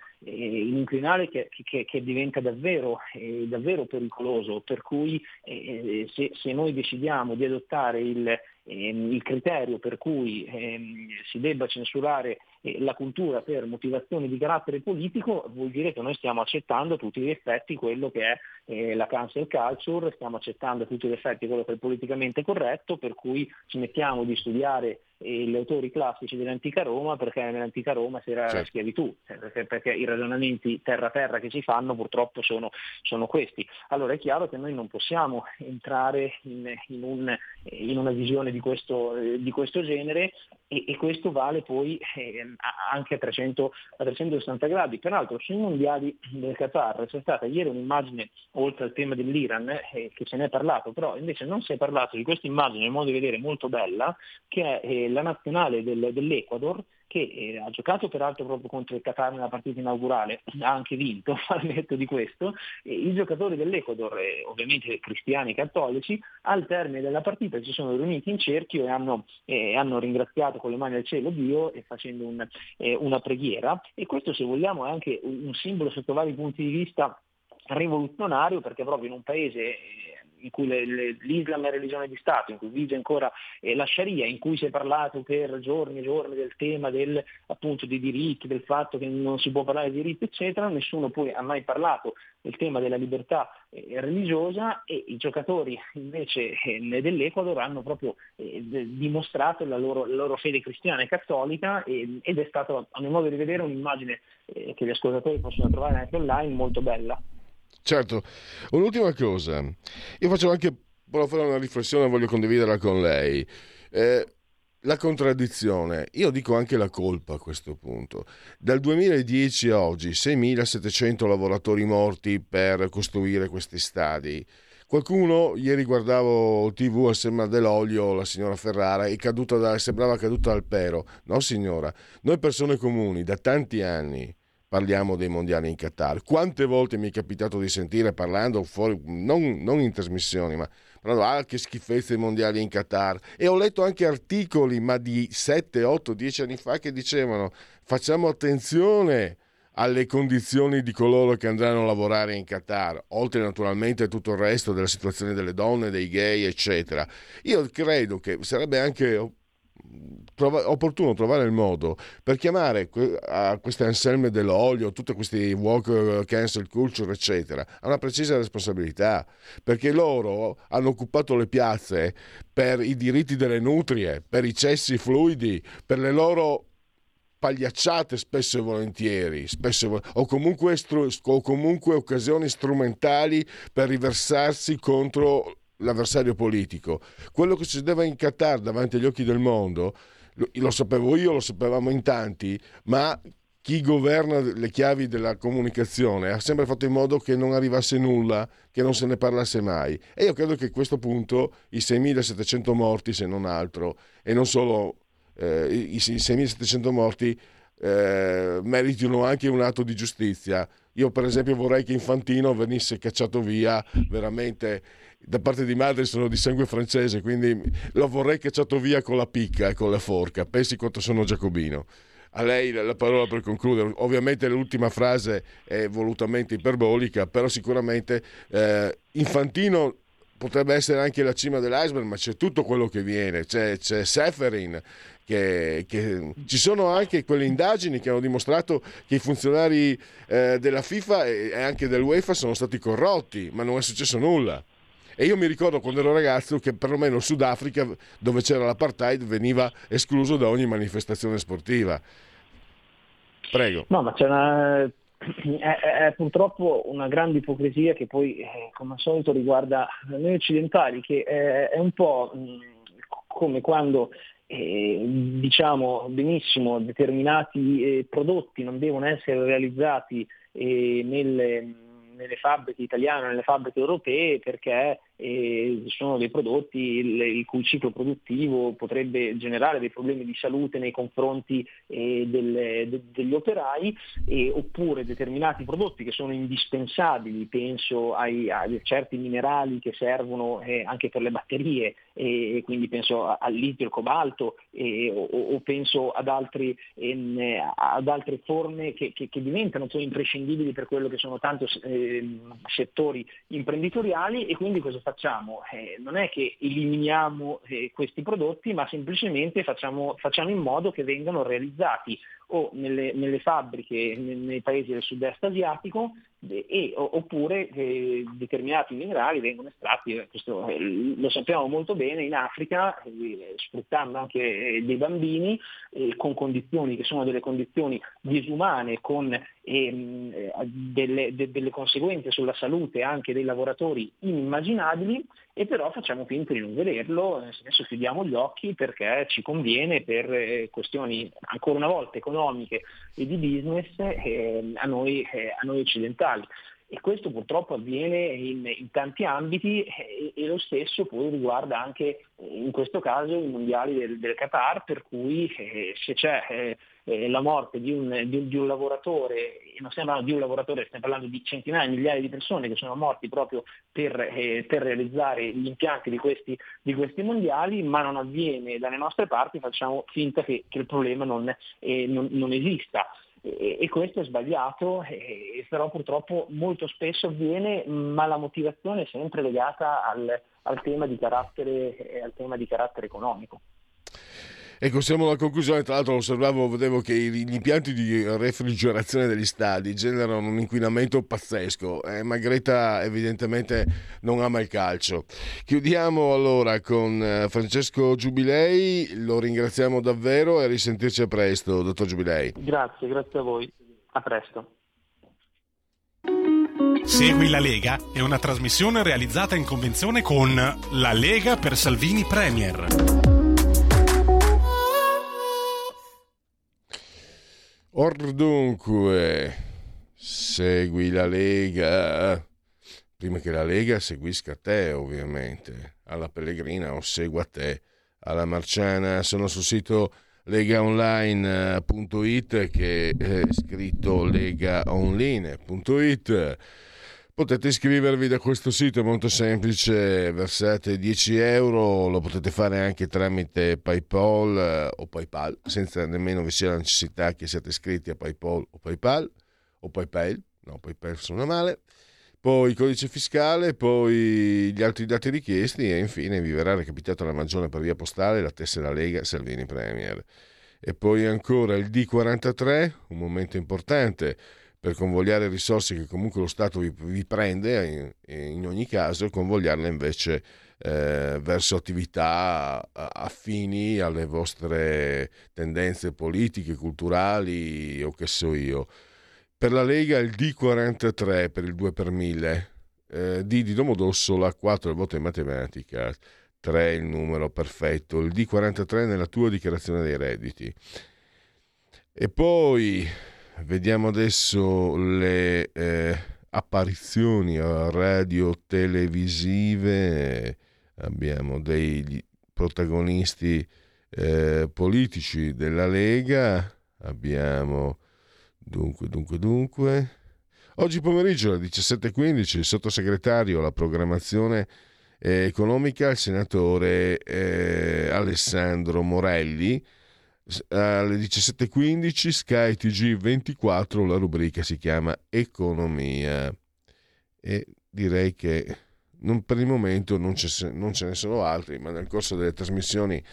in un crinale che, che, che, diventa davvero, eh, davvero, pericoloso, per cui eh, se, se noi decidiamo di adottare il ehm, il criterio per cui ehm, si debba censurare eh, la cultura per motivazioni di carattere politico vuol dire che noi stiamo accettando a tutti gli effetti quello che è eh, la cancel culture, stiamo accettando a tutti gli effetti quello che è politicamente corretto, per cui smettiamo di studiare gli autori classici dell'antica Roma perché nell'antica Roma si era certo. schiavitù, cioè, perché, perché, i ragionamenti terra-terra che ci fanno purtroppo sono, sono, questi. Allora è chiaro che noi non possiamo entrare in, in, un, in una visione di questo, di questo genere e, e, questo vale poi eh, anche a, 300, a 360 gradi. Peraltro sui mondiali del Qatar c'è stata ieri un'immagine, oltre al tema dell'Iran, eh, che se ne è parlato, però invece non si è parlato di questa immagine, in modo di vedere molto bella, che è eh, la nazionale del, dell'Ecuador che eh, ha giocato peraltro proprio contro il Qatar nella partita inaugurale, ha anche vinto, al netto di questo, e i giocatori dell'Ecuador, eh, ovviamente cristiani cattolici, al termine della partita si sono riuniti in cerchio e hanno, eh, hanno ringraziato con le mani al cielo Dio e facendo un, eh, una preghiera. E questo se vogliamo è anche un, un simbolo sotto vari punti di vista rivoluzionario perché proprio in un paese eh, in cui le, le, l'Islam è religione di Stato, in cui vige ancora eh, la Sharia, in cui si è parlato per giorni e giorni del tema del, appunto, dei diritti, del fatto che non si può parlare di diritti, eccetera, nessuno poi ha mai parlato del tema della libertà eh, religiosa e i giocatori invece eh, dell'Ecuador hanno proprio eh, dimostrato la loro, la loro, fede cristiana e cattolica ed è stato a mio modo di vedere un'immagine eh, che gli ascoltatori possono trovare anche online molto bella. Certo, un'ultima cosa, io faccio anche, voglio fare una riflessione, voglio condividerla con lei. Eh, la contraddizione, io dico anche la colpa a questo punto. Dal 2010 a oggi 6.700 lavoratori morti per costruire questi stadi. Qualcuno, ieri guardavo tv assieme a dell'olio, la signora Ferrara, è caduta da, sembrava caduta dal pero. No signora, noi persone comuni da tanti anni parliamo dei mondiali in Qatar. Quante volte mi è capitato di sentire parlando fuori, non, non in trasmissioni, ma parlando, ah che schifezza i mondiali in Qatar. E ho letto anche articoli, ma di 7, 8, 10 anni fa, che dicevano facciamo attenzione alle condizioni di coloro che andranno a lavorare in Qatar, oltre naturalmente a tutto il resto della situazione delle donne, dei gay, eccetera. Io credo che sarebbe anche trova, opportuno trovare il modo per chiamare a queste anselme dell'olio, tutti questi walk cancel culture, eccetera, a una precisa responsabilità, perché loro hanno occupato le piazze per i diritti delle nutrie, per i cessi fluidi, per le loro pagliacciate spesso e volentieri, spesso o, comunque stru- o comunque occasioni strumentali per riversarsi contro l'avversario politico. Quello che succedeva in Qatar davanti agli occhi del mondo, lo, lo sapevo io, lo sapevamo in tanti, ma chi governa le chiavi della comunicazione ha sempre fatto in modo che non arrivasse nulla, che non se ne parlasse mai. E io credo che a questo punto i 6.700 morti, se non altro, e non solo eh, i 6.700 morti, eh, meritino anche un atto di giustizia. Io per esempio vorrei che Infantino venisse cacciato via veramente da parte di madre sono di sangue francese, quindi lo vorrei cacciato via con la picca e con la forca. Pensi quanto sono giacobino. A lei la parola per concludere. Ovviamente l'ultima frase è volutamente iperbolica, però sicuramente eh, Infantino potrebbe essere anche la cima dell'iceberg, ma c'è tutto quello che viene. C'è, c'è Seferin, che, che, ci sono anche quelle indagini che hanno dimostrato che i funzionari eh, della FIFA e anche dell'UEFA sono stati corrotti, ma non è successo nulla. E io mi ricordo quando ero ragazzo che perlomeno il Sudafrica, dove c'era l'apartheid, veniva escluso da ogni manifestazione sportiva. Prego. No, ma c'è una, è, è, purtroppo una grande ipocrisia che poi, eh, come al solito, riguarda noi occidentali, che è, è un po' mh, come quando eh, diciamo benissimo determinati eh, prodotti non devono essere realizzati eh, nelle, nelle fabbriche italiane, nelle fabbriche europee, perché e sono dei prodotti il, il, cui ciclo produttivo potrebbe generare dei problemi di salute nei confronti eh, delle, de, degli operai, eh, oppure determinati prodotti che sono indispensabili, penso ai, a certi minerali che servono eh, anche per le batterie, quindi penso al litio, al cobalto, o, o, penso ad, altri, ehm, ad altre forme che, che, che, diventano poi imprescindibili per quello che sono tanti ehm, settori imprenditoriali e quindi cosa facciamo? Eh, non è che eliminiamo eh, questi prodotti, ma semplicemente facciamo, facciamo, in modo che vengano realizzati o nelle, nelle fabbriche nei, nei paesi del sud-est asiatico e, oppure eh, determinati minerali vengono estratti, eh, questo eh, lo sappiamo molto bene, in Africa, eh, sfruttando anche dei bambini con condizioni che sono delle condizioni disumane, con ehm, delle, de, delle conseguenze sulla salute anche dei lavoratori inimmaginabili e però facciamo finta di non vederlo, nel senso chiudiamo gli occhi perché ci conviene per questioni ancora una volta economiche e di business a, noi, a, noi, occidentali. E questo purtroppo avviene in, in tanti ambiti e, e, lo stesso poi riguarda anche in questo caso i mondiali del, del Qatar, per cui eh, se c'è eh, eh, la morte di un, di, di un, lavoratore, non stiamo parlando di un lavoratore, stiamo parlando di centinaia, migliaia di persone che sono morti proprio per, eh, per realizzare gli impianti di questi, di questi, mondiali, ma non avviene dalle nostre parti, facciamo finta che, che il problema non, eh, non, non esista. E, e, questo è sbagliato, e, però purtroppo molto spesso avviene, ma la motivazione è sempre legata al, al, tema, di carattere, al tema di carattere economico. Ecco, siamo alla conclusione. Tra l'altro, osservavo, vedevo che gli impianti di refrigerazione degli stadi generano un inquinamento pazzesco. Eh, ma Greta, evidentemente, non ama il calcio. Chiudiamo allora con eh, Francesco Giubilei. Lo ringraziamo davvero e a risentirci a presto, dottor Giubilei. Grazie, grazie a voi. A presto. Segui la Lega è una trasmissione realizzata in convenzione con La Lega per Salvini Premier. Or dunque, segui la Lega. Prima che la Lega seguisca te, ovviamente. Alla Pellegrina o segua te. Alla Marciana. Sono sul sito legaonline.it che è scritto legaonline.it Potete iscrivervi da questo sito, è molto semplice, versate 10 euro, lo potete fare anche tramite PayPal eh, o PayPal, senza nemmeno vi sia la necessità che siate iscritti a PayPal o PayPal o PayPal, no PayPal suona male, poi il codice fiscale, poi gli altri dati richiesti e infine vi verrà recapitato la maggiore per via postale la tessera Lega Salvini Premier. E poi ancora il D43, un momento importante per convogliare risorse che comunque lo Stato vi, vi prende in, in, ogni caso e convogliarle invece eh, verso attività affini alle vostre tendenze politiche, culturali o che so io. Per la Lega il D43 per il 2 per 1000, eh, D di Domodossola, 4 il voto in matematica, 3 il numero perfetto, il D43 nella tua dichiarazione dei redditi. E poi Vediamo adesso le eh, apparizioni radio-televisive. Abbiamo dei protagonisti eh, politici della Lega. Abbiamo dunque, dunque, dunque. Oggi pomeriggio alle 17.15 il sottosegretario alla programmazione economica, il senatore eh, Alessandro Morelli alle 17.15 Sky TG24 la rubrica si chiama Economia. E direi che non, per il momento non, non, ce ne sono altri ma nel corso delle trasmissioni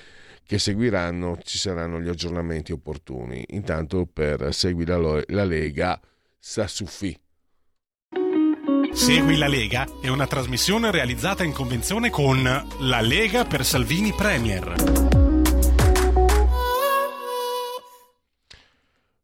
che seguiranno ci saranno gli aggiornamenti opportuni. Intanto per Segui la, la Lega Sassufi Segui la Lega è una trasmissione realizzata in convenzione con La Lega per Salvini Premier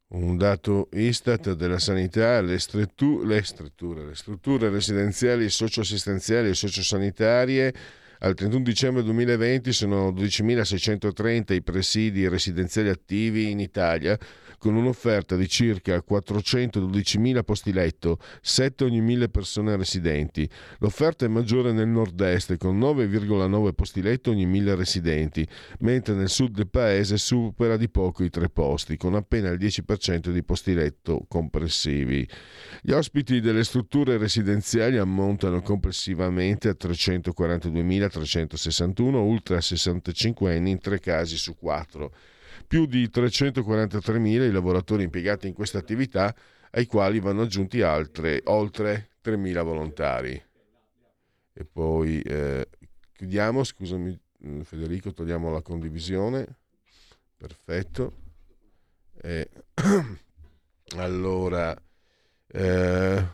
un dato Istat della sanità, le, strettu- le, le strutture residenziali, socioassistenziali e sociosanitarie al 31 dicembre 2020 sono 12.630 i presidi residenziali attivi in Italia, con un'offerta di circa 412.000 posti letto, 7 ogni 1.000 persone residenti. L'offerta è maggiore nel nord-est, con 9,9 posti letto ogni 1.000 residenti, mentre nel sud del paese supera di poco i tre posti, con appena il 10% di posti letto complessivi. Gli ospiti delle strutture residenziali ammontano complessivamente a 342.361 ultra 65 anni in tre casi su quattro più di 343.000 i lavoratori impiegati in questa attività, ai quali vanno aggiunti altre, oltre 3.000 volontari. E poi eh, chiudiamo, scusami mm, Federico, togliamo la condivisione. Perfetto. E, allora, eh,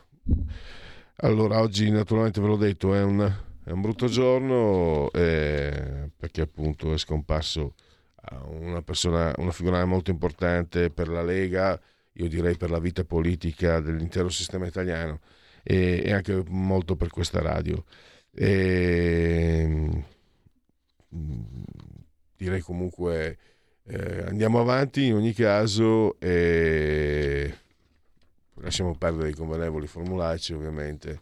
Allora, oggi naturalmente ve l'ho detto, è un, è un brutto giorno eh, perché appunto è scomparso una persona, una figura molto importante per la Lega, io direi per la vita politica dell'intero sistema italiano e, e anche molto per questa radio. E, direi comunque eh, andiamo avanti in ogni caso e lasciamo perdere i convenevoli formulaici ovviamente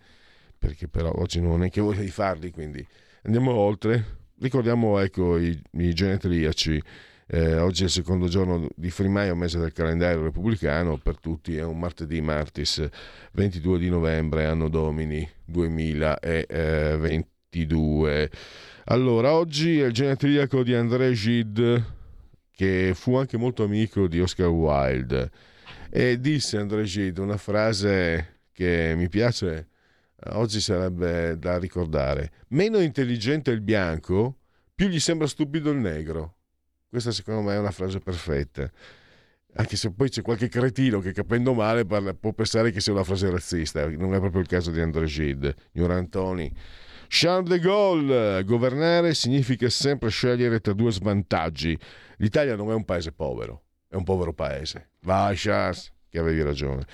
perché però oggi non ho neanche voglia di farli quindi andiamo oltre ricordiamo ecco i, i genetriaci eh, oggi è il secondo giorno di Frimaio, mese del calendario repubblicano, per tutti è un martedì martis 22 di novembre, anno domini 2022. Allora, oggi è il genetriaco di André Gide, che fu anche molto amico di Oscar Wilde, e disse André Gide una frase che mi piace, oggi sarebbe da ricordare. Meno intelligente il bianco, più gli sembra stupido il negro. Questa secondo me è una frase perfetta. Anche se poi c'è qualche cretino che capendo male può pensare che sia una frase razzista, non è proprio il caso di André Gide, Antoni. Charles de Gaulle, governare significa sempre scegliere tra due svantaggi. L'Italia non è un paese povero, è un povero paese. Vai Charles, che avevi ragione.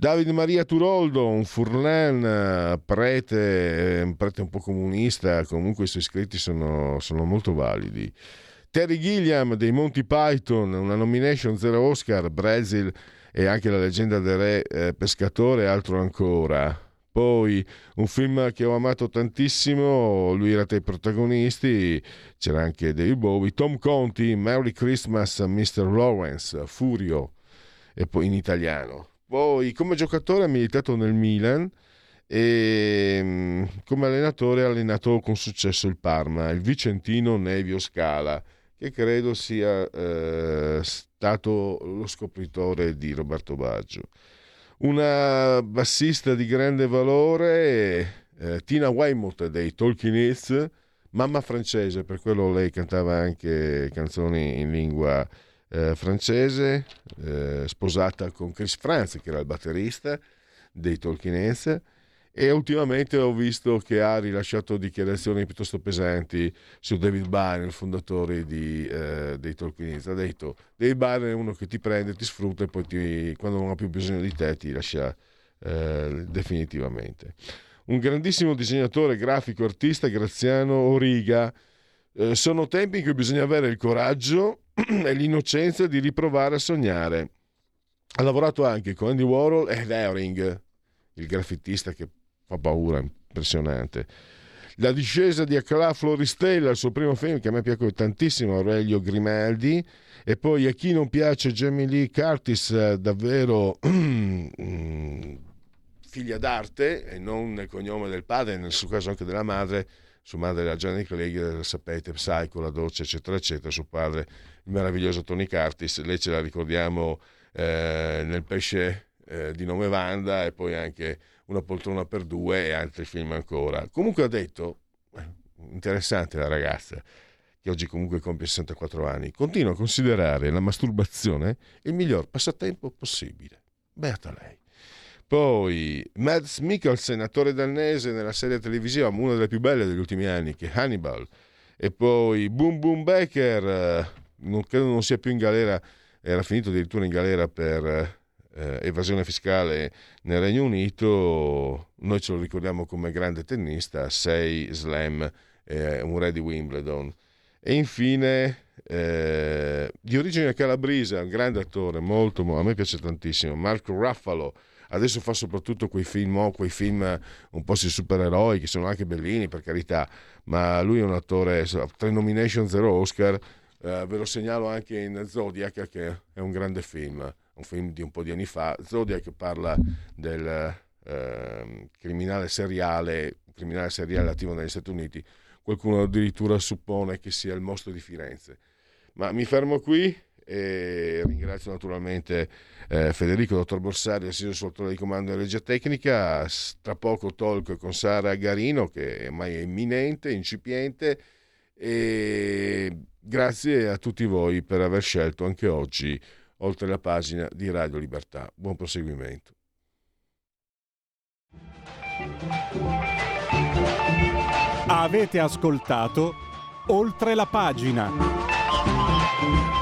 Davide Maria Turoldo, un furlan, prete, un prete un po' comunista, comunque i suoi scritti sono, sono molto validi. Terry Gilliam dei Monty Python, una nomination zero Oscar, Brazil e anche la leggenda del re eh, pescatore altro ancora. Poi un film che ho amato tantissimo, lui era tra i protagonisti, c'era anche David Bowie, Tom Conti, Merry Christmas Mr. Lawrence, Furio, e poi in italiano. Poi come giocatore ha militato nel Milan e mm, come allenatore ha allenato con successo il Parma, il Vicentino Nevio Scala che credo sia eh, stato lo scopritore di Roberto Baggio. Una bassista di grande valore, eh, Tina Weymouth dei Talking Heads, mamma francese, per quello lei cantava anche canzoni in lingua eh, francese, eh, sposata con Chris Franz, che era il batterista dei Heads e ultimamente ho visto che ha rilasciato dichiarazioni piuttosto pesanti su David Byrne, il fondatore di, eh, dei Tolkienists. Ha detto David Byrne è uno che ti prende, ti sfrutta e poi ti, quando non ha più bisogno di te ti lascia eh, definitivamente. Un grandissimo disegnatore, grafico, artista, Graziano Origa. Eh, sono tempi in cui bisogna avere il coraggio e l'innocenza di riprovare a sognare. Ha lavorato anche con Andy Warhol e Herring, il graffitista che fa paura, impressionante. La discesa di Accalà Floristella, il suo primo film che a me piace tantissimo, Aurelio Grimaldi, e poi a chi non piace Jamie Lee Curtis, davvero figlia d'arte e non nel cognome del padre, nel suo caso anche della madre, sua madre era Gianni Clegg, sapete, Psycho, La Doccia, eccetera, eccetera, suo padre il meraviglioso Tony Curtis, lei ce la ricordiamo eh, nel pesce eh, di nome Vanda e poi anche una poltrona per due e altri film ancora. Comunque ha detto, eh, interessante la ragazza, che oggi comunque compie 64 anni, continua a considerare la masturbazione il miglior passatempo possibile. Beata lei. Poi Mads Mikkelsen, attore danese nella serie televisiva, una delle più belle degli ultimi anni, che è Hannibal. E poi Boom Boom Baker, eh, non, credo non sia più in galera, era finito addirittura in galera per eh, evasione fiscale nel Regno Unito, noi ce lo ricordiamo come grande tennista, 6 slam, eh, un re di Wimbledon. E infine, eh, di origine calabrese, un grande attore, molto, a me piace tantissimo, Marco Ruffalo. Adesso fa soprattutto quei film, oh, quei film un po' sui supereroi, che sono anche bellini per carità, ma lui è un attore, tre nomination, zero Oscar, eh, ve lo segnalo anche in Zodiac, che è un grande film un film di un po' di anni fa, Zodiac parla del eh, criminale seriale, criminale seriale attivo negli Stati Uniti, qualcuno addirittura suppone che sia il mostro di Firenze. Ma mi fermo qui e ringrazio naturalmente eh, Federico, dottor Borsari, assiso sul di comando di regia tecnica, tra poco talk con Sara Garino che ormai è imminente, incipiente e grazie a tutti voi per aver scelto anche oggi oltre la pagina di Radio Libertà. Buon proseguimento. Avete ascoltato oltre la pagina.